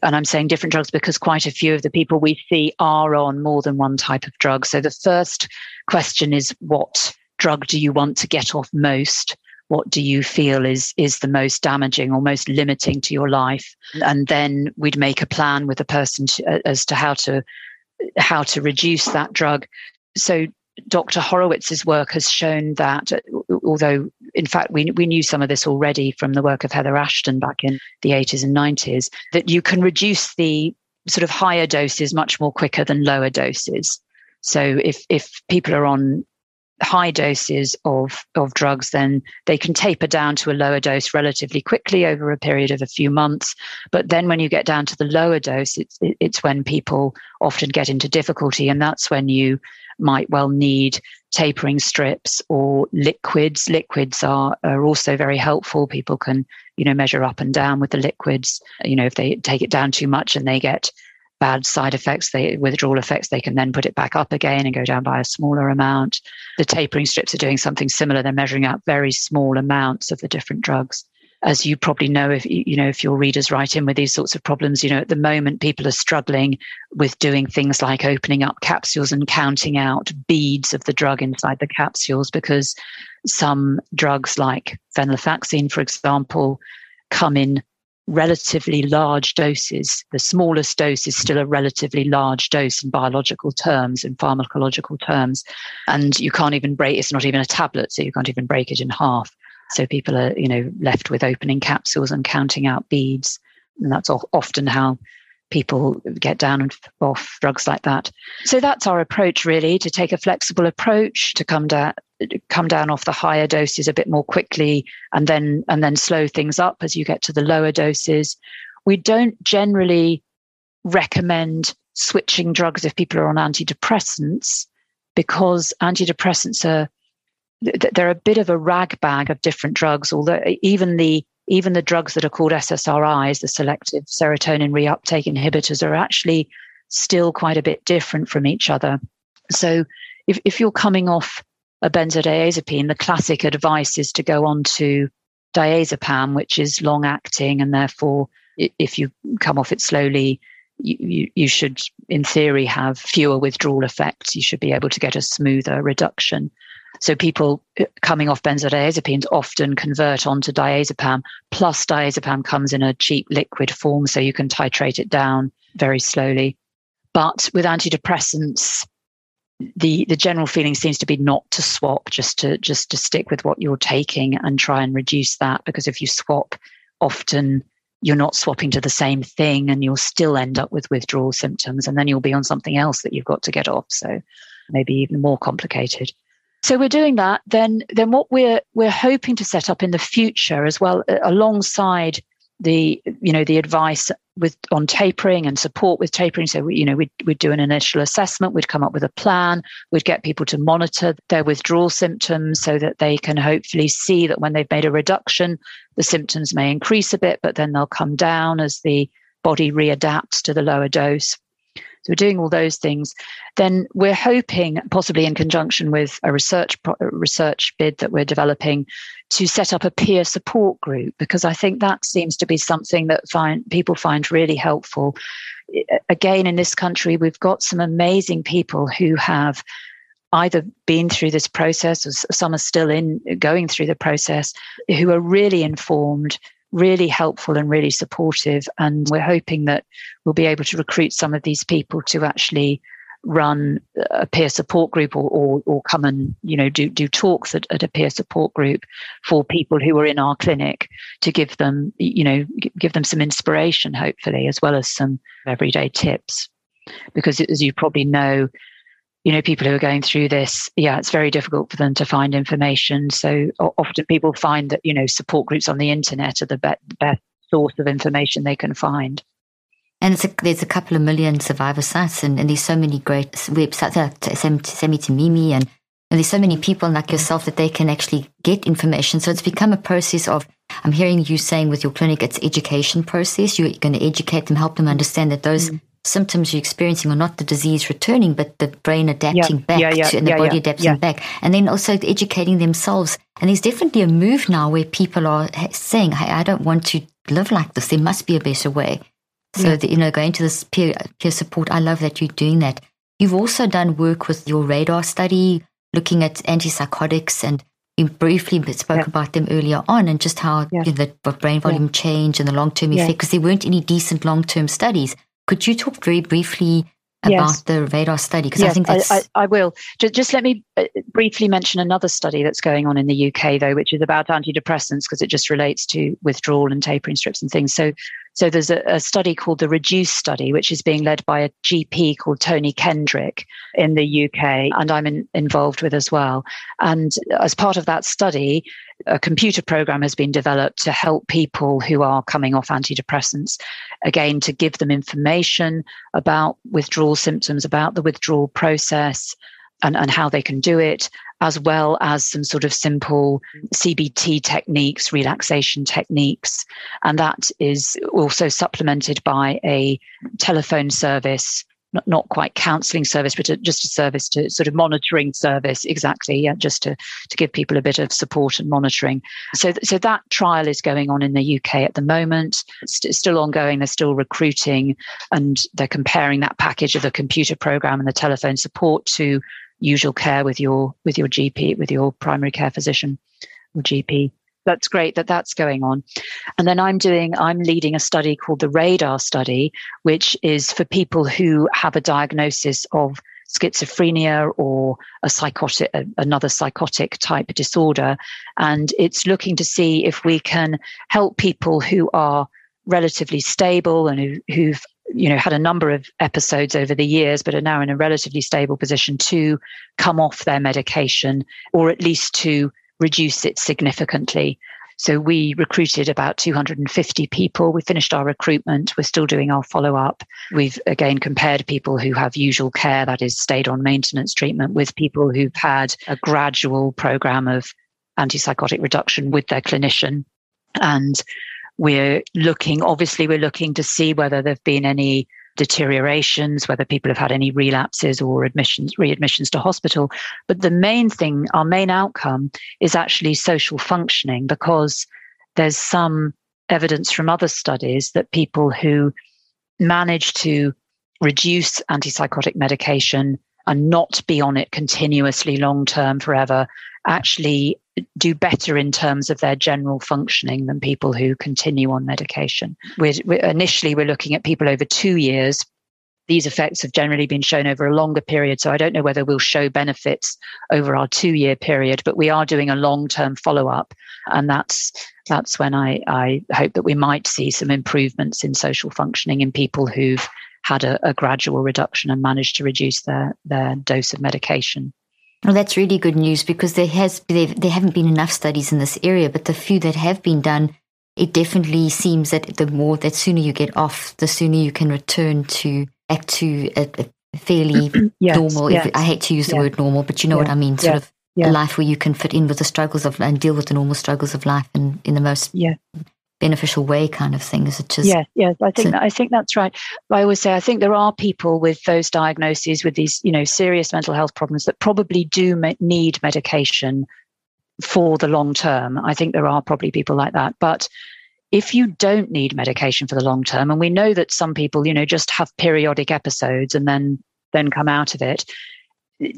And I'm saying different drugs because quite a few of the people we see are on more than one type of drug. So the first question is what drug do you want to get off most? What do you feel is is the most damaging or most limiting to your life? And then we'd make a plan with the person to, uh, as to how to how to reduce that drug. So Dr. Horowitz's work has shown that, uh, although in fact we, we knew some of this already from the work of Heather Ashton back in the 80s and 90s, that you can reduce the sort of higher doses much more quicker than lower doses. So if if people are on high doses of of drugs, then they can taper down to a lower dose relatively quickly over a period of a few months. But then when you get down to the lower dose, it's it's when people often get into difficulty, and that's when you might well need tapering strips or liquids. Liquids are, are also very helpful. People can, you know, measure up and down with the liquids. You know, if they take it down too much and they get bad side effects, they withdrawal effects, they can then put it back up again and go down by a smaller amount. The tapering strips are doing something similar. They're measuring out very small amounts of the different drugs. As you probably know, if you know if your readers write in with these sorts of problems, you know at the moment people are struggling with doing things like opening up capsules and counting out beads of the drug inside the capsules because some drugs like venlafaxine, for example, come in relatively large doses. The smallest dose is still a relatively large dose in biological terms, in pharmacological terms. And you can't even break, it's not even a tablet, so you can't even break it in half. So people are, you know, left with opening capsules and counting out beads. And that's often how people get down and off drugs like that. So that's our approach really to take a flexible approach to come down come down off the higher doses a bit more quickly and then and then slow things up as you get to the lower doses. We don't generally recommend switching drugs if people are on antidepressants because antidepressants are they're a bit of a rag bag of different drugs although even the even the drugs that are called SSRIs, the selective serotonin reuptake inhibitors, are actually still quite a bit different from each other. So if, if you're coming off a benzodiazepine, the classic advice is to go on to diazepam, which is long acting, and therefore, if you come off it slowly, you, you, you, should, in theory, have fewer withdrawal effects. You should be able to get a smoother reduction. So people uh, coming off benzodiazepines often convert onto diazepam. Plus, diazepam comes in a cheap liquid form, so you can titrate it down very slowly. But with antidepressants, the the general feeling seems to be not to swap, just to just to stick with what you're taking and try and reduce that. Because if you swap, often you're not swapping to the same thing, and you'll still end up with withdrawal symptoms, and then you'll be on something else that you've got to get off. So maybe even more complicated. So we're doing that. Then, then what we're we're hoping to set up in the future as well, uh, alongside the you know the advice with on tapering and support with tapering. So we, you know we'd we'd do an initial assessment. We'd come up with a plan. We'd get people to monitor their withdrawal symptoms so that they can hopefully see that when they've made a reduction, the symptoms may increase a bit, but then they'll come down as the body readapts to the lower dose. So we're doing all those things. Then we're hoping, possibly in conjunction with a research research bid that we're developing, to set up a peer support group because I think that seems to be something that find people find really helpful. Again, in this country, we've got some amazing people who have either been through this process or some are still in going through the process who are really informed really helpful and really supportive. And we're hoping that we'll be able to recruit some of these people to actually run a peer support group or, or, or come and you know do do talks at, at, a peer support group for people who are in our clinic to give them you know give them some inspiration hopefully as well as some everyday tips because as you probably know you know, people who are going through this, yeah, it's very difficult for them to find information. So often people find that, you know, support groups on the internet are the be- best source of information they can find. And a, there's a couple of million survivor sites, and, and there's so many great websites like Semi to Mimi, and, and there's so many people like yourself that they can actually get information. So it's become a process of, I'm hearing you saying with your clinic, it's education process. You're going to educate them, help them understand that those mm symptoms you're experiencing are not the disease returning, but the brain adapting yeah, back yeah, yeah, to, and the body adapting back. And then also educating themselves. And there's definitely a move now where people are saying, hey, I don't want to live like this. There must be a better way. So, that, you know, going to this peer, peer support, I love that you're doing that. You've also done work with your radar study, looking at antipsychotics and you briefly spoke yeah. about them earlier on and just how yeah. you know, the brain volume yeah. change and the long term effect because there weren't any decent long term studies. Could you talk very briefly about yes. the radar study? Because yes, I think that's. I, I, I will. Just, just, let me uh, briefly mention another study that's going on in the UK, though, which is about antidepressants because it just relates to withdrawal and tapering strips and things. So, so there's a, a, study called the Reduce study, which is being led by a GP called Tony Kendrick in the UK, and I'm in, involved with as well. And as part of that study, a computer program has been developed to help people who are coming off antidepressants, again, to give them information about withdrawal symptoms, about the withdrawal process, and, and how they can do it, as well as some sort of simple CBT techniques, relaxation techniques. And that is also supplemented by a telephone service not, quite counseling service, but just a service to sort of monitoring service. Exactly. Yeah. Just to, to give people a bit of support and monitoring. So, so that trial is going on in the UK at the moment. It's still ongoing. They're still recruiting and they're comparing that package of the computer program and the telephone support to usual care with your with your GP, with your primary care physician or GP. That's great that that's going on. And then I'm doing, I'm leading a study called the RADAR study, which is for people who have a diagnosis of schizophrenia or a psychotic another psychotic type disorder and it's looking to see if we can help people who are relatively stable and who, who've you know had a number of episodes over the years but are now in a relatively stable position to come off their medication or at least to reduce it significantly. So we recruited about 250 people. We finished our recruitment. We're still doing our follow up we've again compared people who have usual care that is stayed on maintenance treatment with people who've had a gradual program of antipsychotic reduction with their clinician. And we're looking, obviously, we're looking to see whether there have been any deteriorations, whether people have had any relapses or admissions, readmissions to hospital. But the main thing, our main outcome is actually social functioning because there's some evidence from other studies that people who manage to reduce antipsychotic medication and not be on it continuously long term forever actually do better in terms of their general functioning than people who continue on medication. We're, we're, initially, we're looking at people over two years. These effects have generally been shown over a longer period, so I don't know whether we'll show benefits over our two-year period, but we are doing a long-term follow-up, and that's that's when I, I hope that we might see some improvements in social functioning in people who've had a, a gradual reduction and managed to reduce their their dose of medication. Well, that's really good news because there has there haven't been enough studies in this area, but the few that have been done, it definitely seems that the more that sooner you get off, the sooner you can return to back to a, a fairly yes, normal. Yes. I hate to use the word normal, but you know what I mean. Sort of a life where you can fit in with the struggles of and deal with the normal struggles of life and in the most yeah beneficial way kind of thing is it just yes yes i think that, i think that's right. I always say i think there are people with those diagnoses with these you know serious mental health problems that probably do me- need medication for the long term. I think there are probably people like that. But if you don't need medication for the long term and we know that some people you know just have periodic episodes and then then come out of it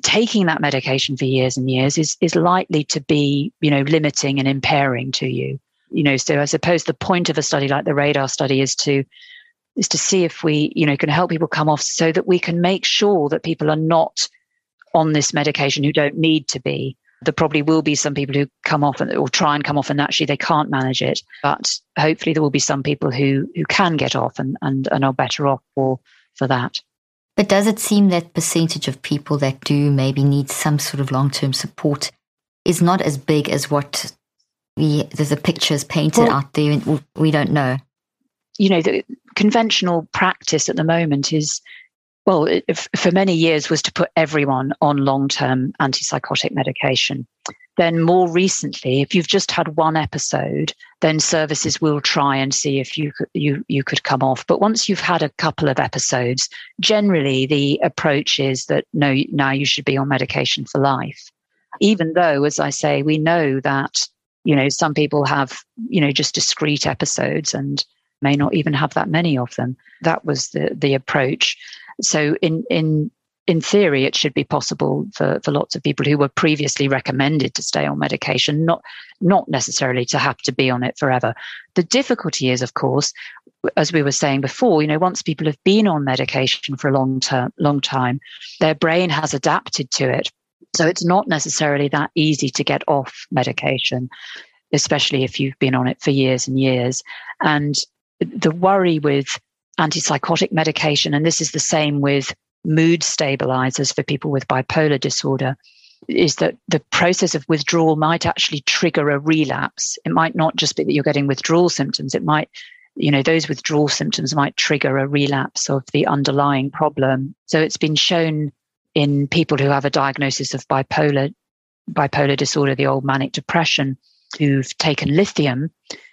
taking that medication for years and years is is likely to be you know limiting and impairing to you you know so i suppose the point of a study like the radar study is to is to see if we you know can help people come off so that we can make sure that people are not on this medication who don't need to be. There probably will be some people who come off and, or try and come off and actually they can't manage it. But hopefully there will be some people who who can get off and and, and are better off for for that. But does it seem that percentage of people that do maybe need some sort of long-term support is not as big as what we, there's a pictures painted well, out there and we don't know. You know, the conventional practice at the moment is, well, if, for many years was to put everyone on long term antipsychotic medication. then more recently, if you've just had one episode, then services will try and see if you could, you you could come off. But once you've had a couple of episodes, generally the approach is that no, now you should be on medication for life. Even though, as I say, we know that you know some people have you know just discrete episodes and may not even have that many of them. That was the the approach. So in in in theory, it should be possible for, for lots of people who were previously recommended to stay on medication, not, not necessarily to have to be on it forever. The difficulty is, of course, as we were saying before, you know, once people have been on medication for a long term, long time, their brain has adapted to it. So it's not necessarily that easy to get off medication, especially if you've been on it for years and years. And the worry with antipsychotic medication, and this is the same with mood stabilizers for people with bipolar disorder is that the process of withdrawal might actually trigger a relapse. It might not just be that you're getting withdrawal symptoms. It might, you know, those withdrawal symptoms might trigger a relapse of the underlying problem. So it's been shown in people who have a diagnosis of bipolar, bipolar disorder, the old manic depression, who've taken lithium.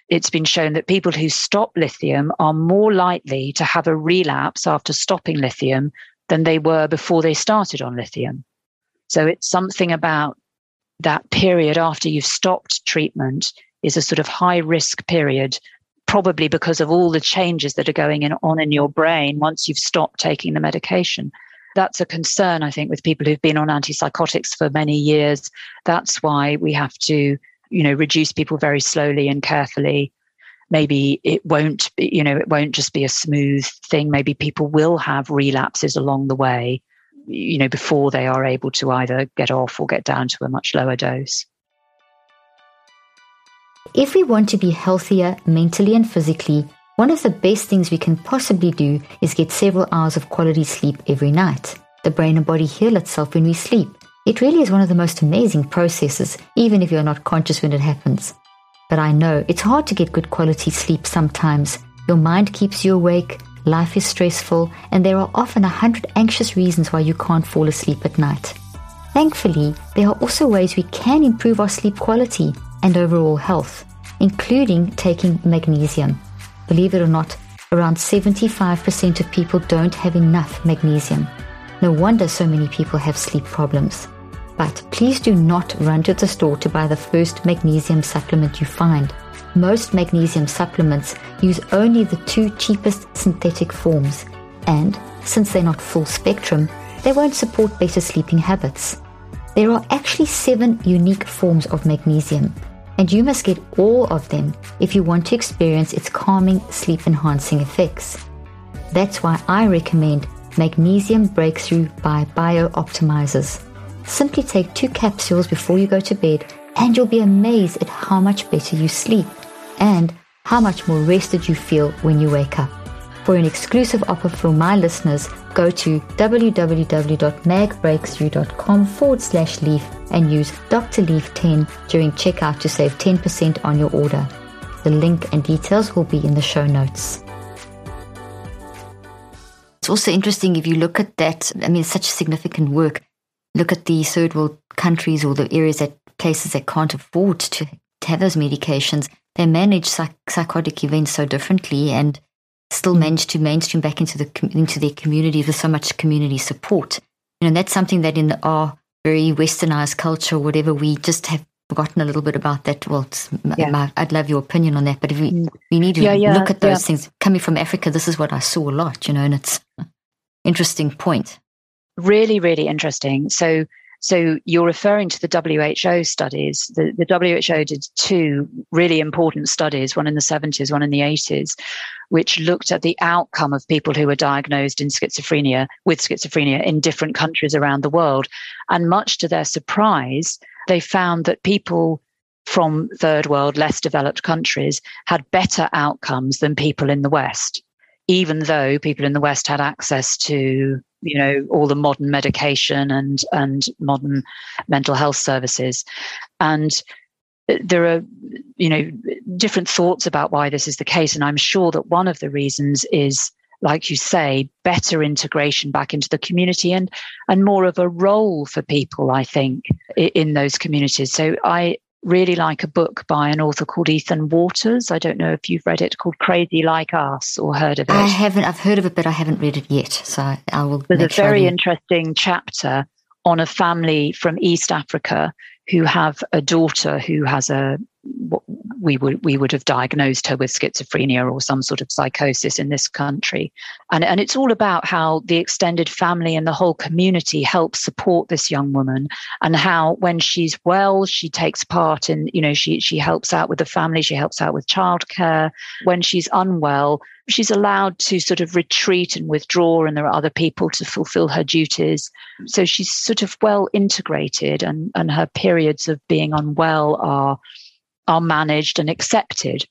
It's been shown that people who stop lithium are more likely to have a relapse after stopping lithium than they were before they started on lithium. So it's something about that period after you've stopped treatment is a sort of high risk period, probably because of all the changes that are going in, on in your brain once you've stopped taking the medication. That's a concern, I think, with people who've been on antipsychotics for many years. That's why we have to, you know, reduce people very slowly and carefully. Maybe it won't you know it won't just be a smooth thing. Maybe people will have relapses along the way you know before they are able to either get off or get down to a much lower dose. If we want to be healthier mentally and physically one of the best things we can possibly do is get several hours of quality sleep every night the brain and body heal itself when we sleep it really is one of the most amazing processes even if you're not conscious when it happens but I know it's hard to get good quality sleep sometimes. Your mind keeps you awake, life is stressful, and there are often a hundred anxious reasons why you can't fall asleep at night. Thankfully, there are also ways we can improve our sleep quality and overall health, including taking magnesium. Believe it or not, around 75% of people don't have enough magnesium. No wonder so many people have sleep problems. But please do not run to the store to buy the first magnesium supplement you find. Most magnesium supplements use only the two cheapest synthetic forms, and since they're not full spectrum, they won't support better sleeping habits. There are actually seven unique forms of magnesium, and you must get all of them if you want to experience its calming, sleep enhancing effects. That's why I recommend Magnesium Breakthrough by Bio Optimizers. Simply take two capsules before you go to bed, and you'll be amazed at how much better you sleep and how much more rested you feel when you wake up. For an exclusive offer for my listeners, go to www.magbreakthrough.com forward slash leaf and use Dr. Leaf 10 during checkout to save 10% on your order. The link and details will be in the show notes. It's also interesting if you look at that, I mean, such significant work look at the third world countries or the areas that places that can't afford to, to have those medications, they manage psych- psychotic events so differently and still manage to mainstream back into the into their community with so much community support. You know, that's something that in our very westernized culture, whatever, we just have forgotten a little bit about that. Well, yeah. my, I'd love your opinion on that, but if we, mm. we need to yeah, yeah, look at those things. Coming from Africa, this is what I saw a lot, you know, and it's interesting point really, really interesting. So, so you're referring to the WHO studies. The, the WHO did two really important studies, one in the 70s, one in the 80s, which looked at the outcome of people who were diagnosed in schizophrenia with schizophrenia in different countries around the world. And much to their surprise, they found that people from third world, less developed countries had better outcomes than people in the West, even though people in the West had access to you know all the modern medication and and modern mental health services and there are you know different thoughts about why this is the case and i'm sure that one of the reasons is like you say, better integration back into the community and and more of a role for people, I think, in those communities. So I really like a book by an author called Ethan Watters. I don't know if you've read it, called Crazy Like Us or heard of it. I haven't. I've heard of it, but I haven't read it yet. So I will. There's a very interesting chapter on a family from East Africa who have a daughter who has a we would we would have diagnosed her with schizophrenia or some sort of psychosis in this country. And and it's all about how the extended family and the whole community help support this young woman and how when she's well she takes part in you know she she helps out with the family she helps out with childcare. When she's unwell she's allowed to sort of retreat and withdraw and there are other people to fulfill her duties. So she's sort of well integrated and and her periods of being unwell are are managed and accepted.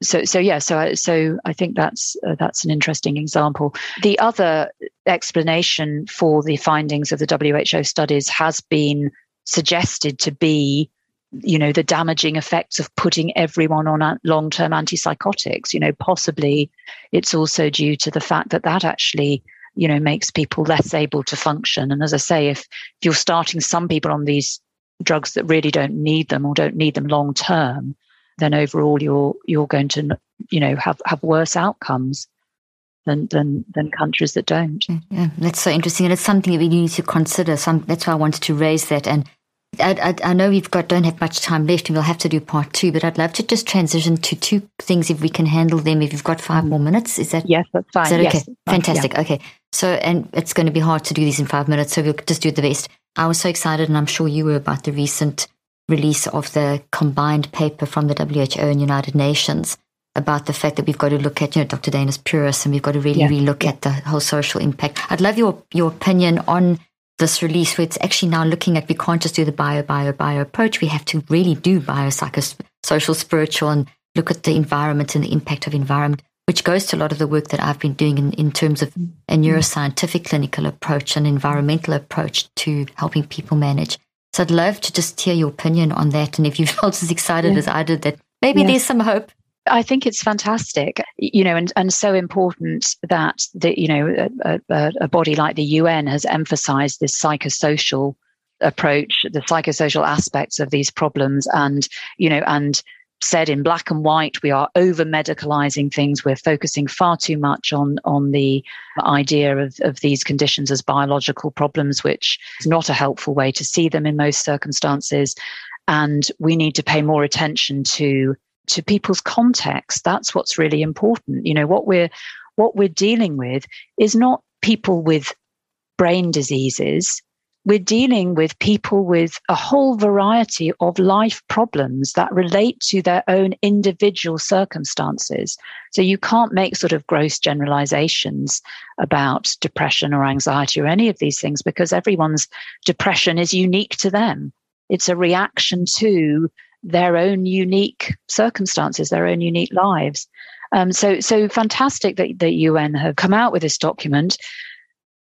So so yeah so so i think that's uh, that's an interesting example. The other explanation for the findings of the who studies has been suggested to be you know the damaging effects of putting everyone on long-term antipsychotics. You know possibly it's also due to the fact that that actually you know makes people less able to function. And as i say if, if you're starting some people on these drugs that really don't need them or don't need them long term, then overall you're you're going to you know have have worse outcomes than than than countries that don't. Mm, yeah, that's so interesting, and it's something that we need to consider. So that's why I wanted to raise that. And I, I, I, know we've got don't have much time left, and we'll have to do part two. But I'd love to just transition to two things if we can handle them. If you've got five more minutes, is that yes? That's fine. Is that okay? Yes, Fantastic. Yeah. Okay. So, and it's going to be hard to do these in five minutes, so we'll just do the best. I was so excited, and I'm sure you were, about the recent release of the combined paper from the WHO and United Nations about the fact that we've got to look at, you know, Dr. Dainius Pūras, and we've got to really yeah. relook at the whole social impact. I'd love your your opinion on this release, where it's actually now looking at we can't just do the bio, bio, bio approach. We have to really do bio, social, spiritual, and look at the environment and the impact of environment which goes to a lot of the work that I've been doing in, in terms of a neuroscientific clinical approach and environmental approach to helping people manage. So I'd love to just hear your opinion on that. And if you felt as excited yeah. as I did, that maybe there's some hope. I think it's fantastic, you know, and, and so important that the, you know, a, a, a body like the UN has emphasized this psychosocial approach, the psychosocial aspects of these problems and, you know, and said in black and white we are over medicalizing things. We're focusing far too much on on the idea of, of these conditions as biological problems which is not a helpful way to see them in most circumstances. And we need to pay more attention to to people's context. That's what's really important. You know what we're what we're dealing with is not people with brain diseases we're dealing with people with a whole variety of life problems that relate to their own individual circumstances. So you can't make sort of gross generalizations about depression or anxiety or any of these things because everyone's depression is unique to them. It's a reaction to their own unique circumstances, their own unique lives. Um, so, so fantastic that the UN have come out with this document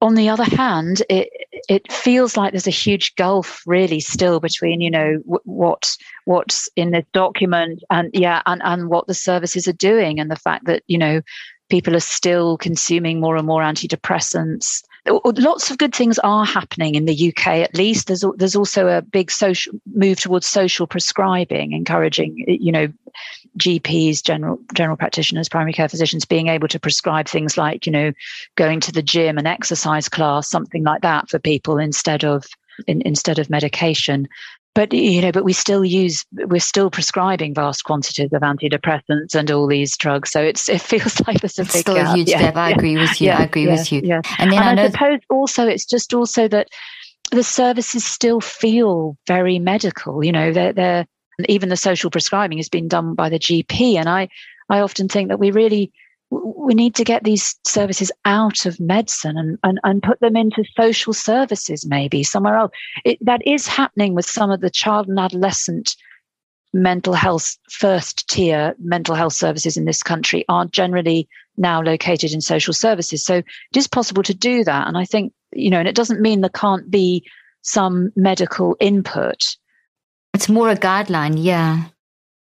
on the other hand, it it feels like there's a huge gulf really still between you know w- what what's in this document and yeah and and what the services are doing and the fact that you know people are still consuming more and more antidepressants Uh, lots of good things are happening in the UK at least. There's there's also a big social move towards social prescribing encouraging you know GPs general general practitioners primary care physicians being able to prescribe things like you know going to the gym an exercise class something like that for people instead of in, instead of medication but you know but we still use we're still prescribing vast quantities of antidepressants and all these drugs. So it's it feels like there's a it's big still gap. a huge yeah, gap. I yeah, agree with you. Yeah, i agree with you. yeah. And then and I, I suppose also it's just also that the services still feel very medical. You know they're they're even the social prescribing has been done by the gp and i i often think that we really we need to get these services out of medicine and, and, and put them into social services, maybe somewhere else. It, that is happening with some of the child and adolescent mental health first tier mental health services in this country are generally now located in social services. So it is possible to do that. And I think, you know, and it doesn't mean there can't be some medical input. It's more a guideline, yeah.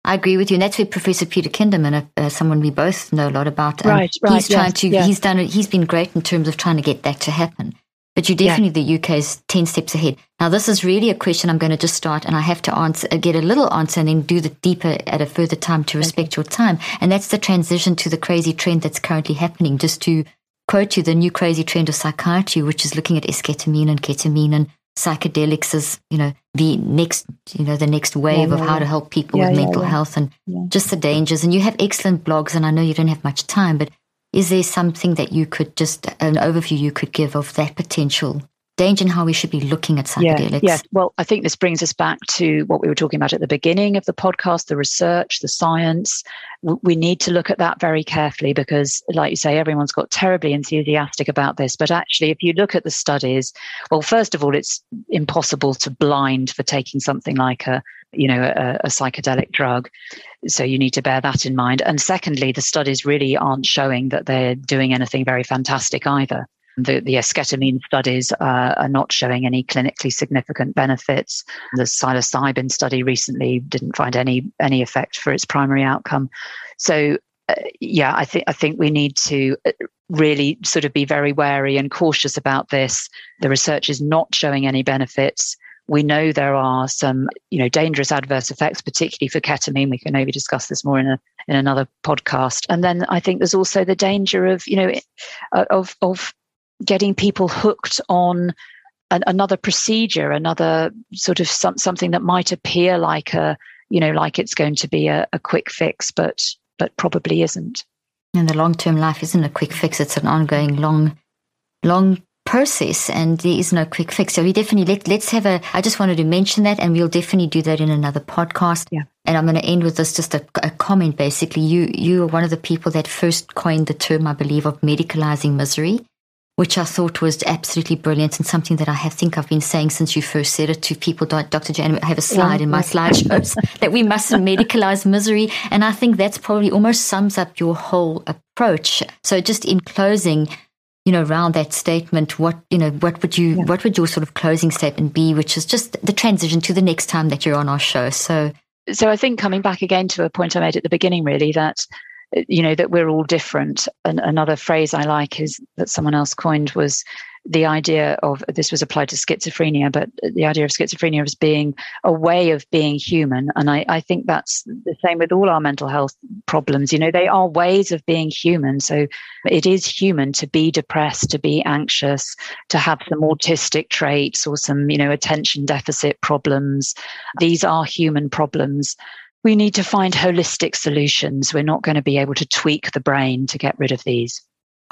I agree with you. And that's where Professor Peter Kinderman, uh, uh, someone we both know a lot about, um, right, right, he's trying yes, to, yes. he's done it, he's been great in terms of trying to get that to happen. But you definitely, yeah. the UK is 10 steps ahead. Now, this is really a question I'm going to just start and I have to answer, uh, get a little answer and then do the deeper at a further time to respect okay. your time. And that's the transition to the crazy trend that's currently happening. Just to quote you, the new crazy trend of psychiatry, which is looking at esketamine and ketamine and psychedelics as, you know, the next, you know, the next wave yeah, of how to help people with mental health and just the dangers. And you have excellent blogs and I know you don't have much time, but is there something that you could just, an overview you could give of that potential danger and how we should be looking at psychedelics? Yeah, yeah. Well, I think this brings us back to what we were talking about at the beginning of the podcast the research, the science. We need to look at that very carefully because, like you say, everyone's got terribly enthusiastic about this. But actually, if you look at the studies, well, first of all, it's impossible to blind for taking something like a you know a, a psychedelic drug so you need to bear that in mind and secondly the studies really aren't showing that they're doing anything very fantastic either the, the esketamine studies uh, are not showing any clinically significant benefits. The psilocybin study recently didn't find any any effect for its primary outcome. So, uh, yeah, I think I think we need to uh, really sort of be very wary and cautious about this. The research is not showing any benefits. We know there are some, you know, dangerous adverse effects, particularly for ketamine. We can maybe discuss this more in a in another podcast. And then I think there's also the danger of, you know, of of getting people hooked on an, another procedure, another sort of some, something that might appear like a, you know, like it's going to be a, a quick fix, but but probably isn't. And the long term life isn't a quick fix; it's an ongoing long, long process, and there is no quick fix. So we definitely let let's have a. I just wanted to mention that, and we'll definitely do that in another podcast. Yeah. And I'm going to end with this just a, a comment. Basically, you you are one of the people that first coined the term, I believe, of medicalizing misery which I thought was absolutely brilliant and something that I have, think I've been saying since you first said it to people. Dr. Jan, I have a slide in my slideshows that we mustn't medicalize misery. And I think that's probably almost sums up your whole approach. So just in closing, you know, around that statement, what, you know, what would you, yeah. what would your sort of closing statement be, which is just the transition to the next time that you're on our show. So, so I think coming back again to a point I made at the beginning, really, that Uh, you know that we're all different. And another phrase i like is that someone else coined was the idea of this was applied to schizophrenia but the idea of schizophrenia as being a way of being human. And I, I think that's the same with all our mental health problems. You know they are ways of being human. So it is human to be depressed to be anxious to have some autistic traits or some you know attention deficit problems. These are human problems we need to find holistic solutions. We're not going to be able to tweak the brain to get rid of these.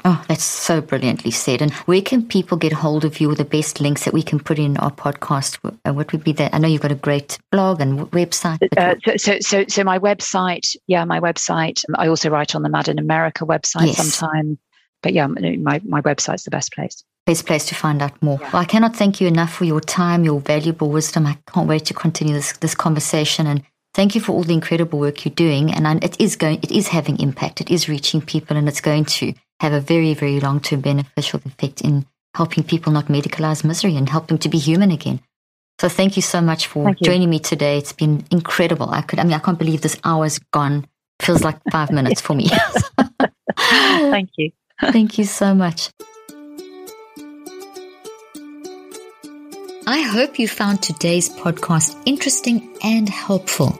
Oh, that's so brilliantly said. And where can people get hold of you? The best links that we can put in our podcast. Uh, what would be that? I know you've got a great blog and website. Uh, so, so, so, my website. Yeah, my website. I also write on the Mad in America website yes. sometime. But yeah, my my website's the best place best place to find out more. Yeah. Well, I cannot thank you enough for your time, your valuable wisdom. I can't wait to continue this this conversation and Thank you for all the incredible work you're doing. And it is going, it is having impact. It is reaching people and it's going to have a very, very long term beneficial effect in helping people not medicalize misery and helping them to be human again. So thank you so much for joining me today. It's been incredible. I could, I mean, I can't believe this hour's gone. Feels like five minutes for me. thank you. Thank you so much. I hope you found today's podcast interesting and helpful.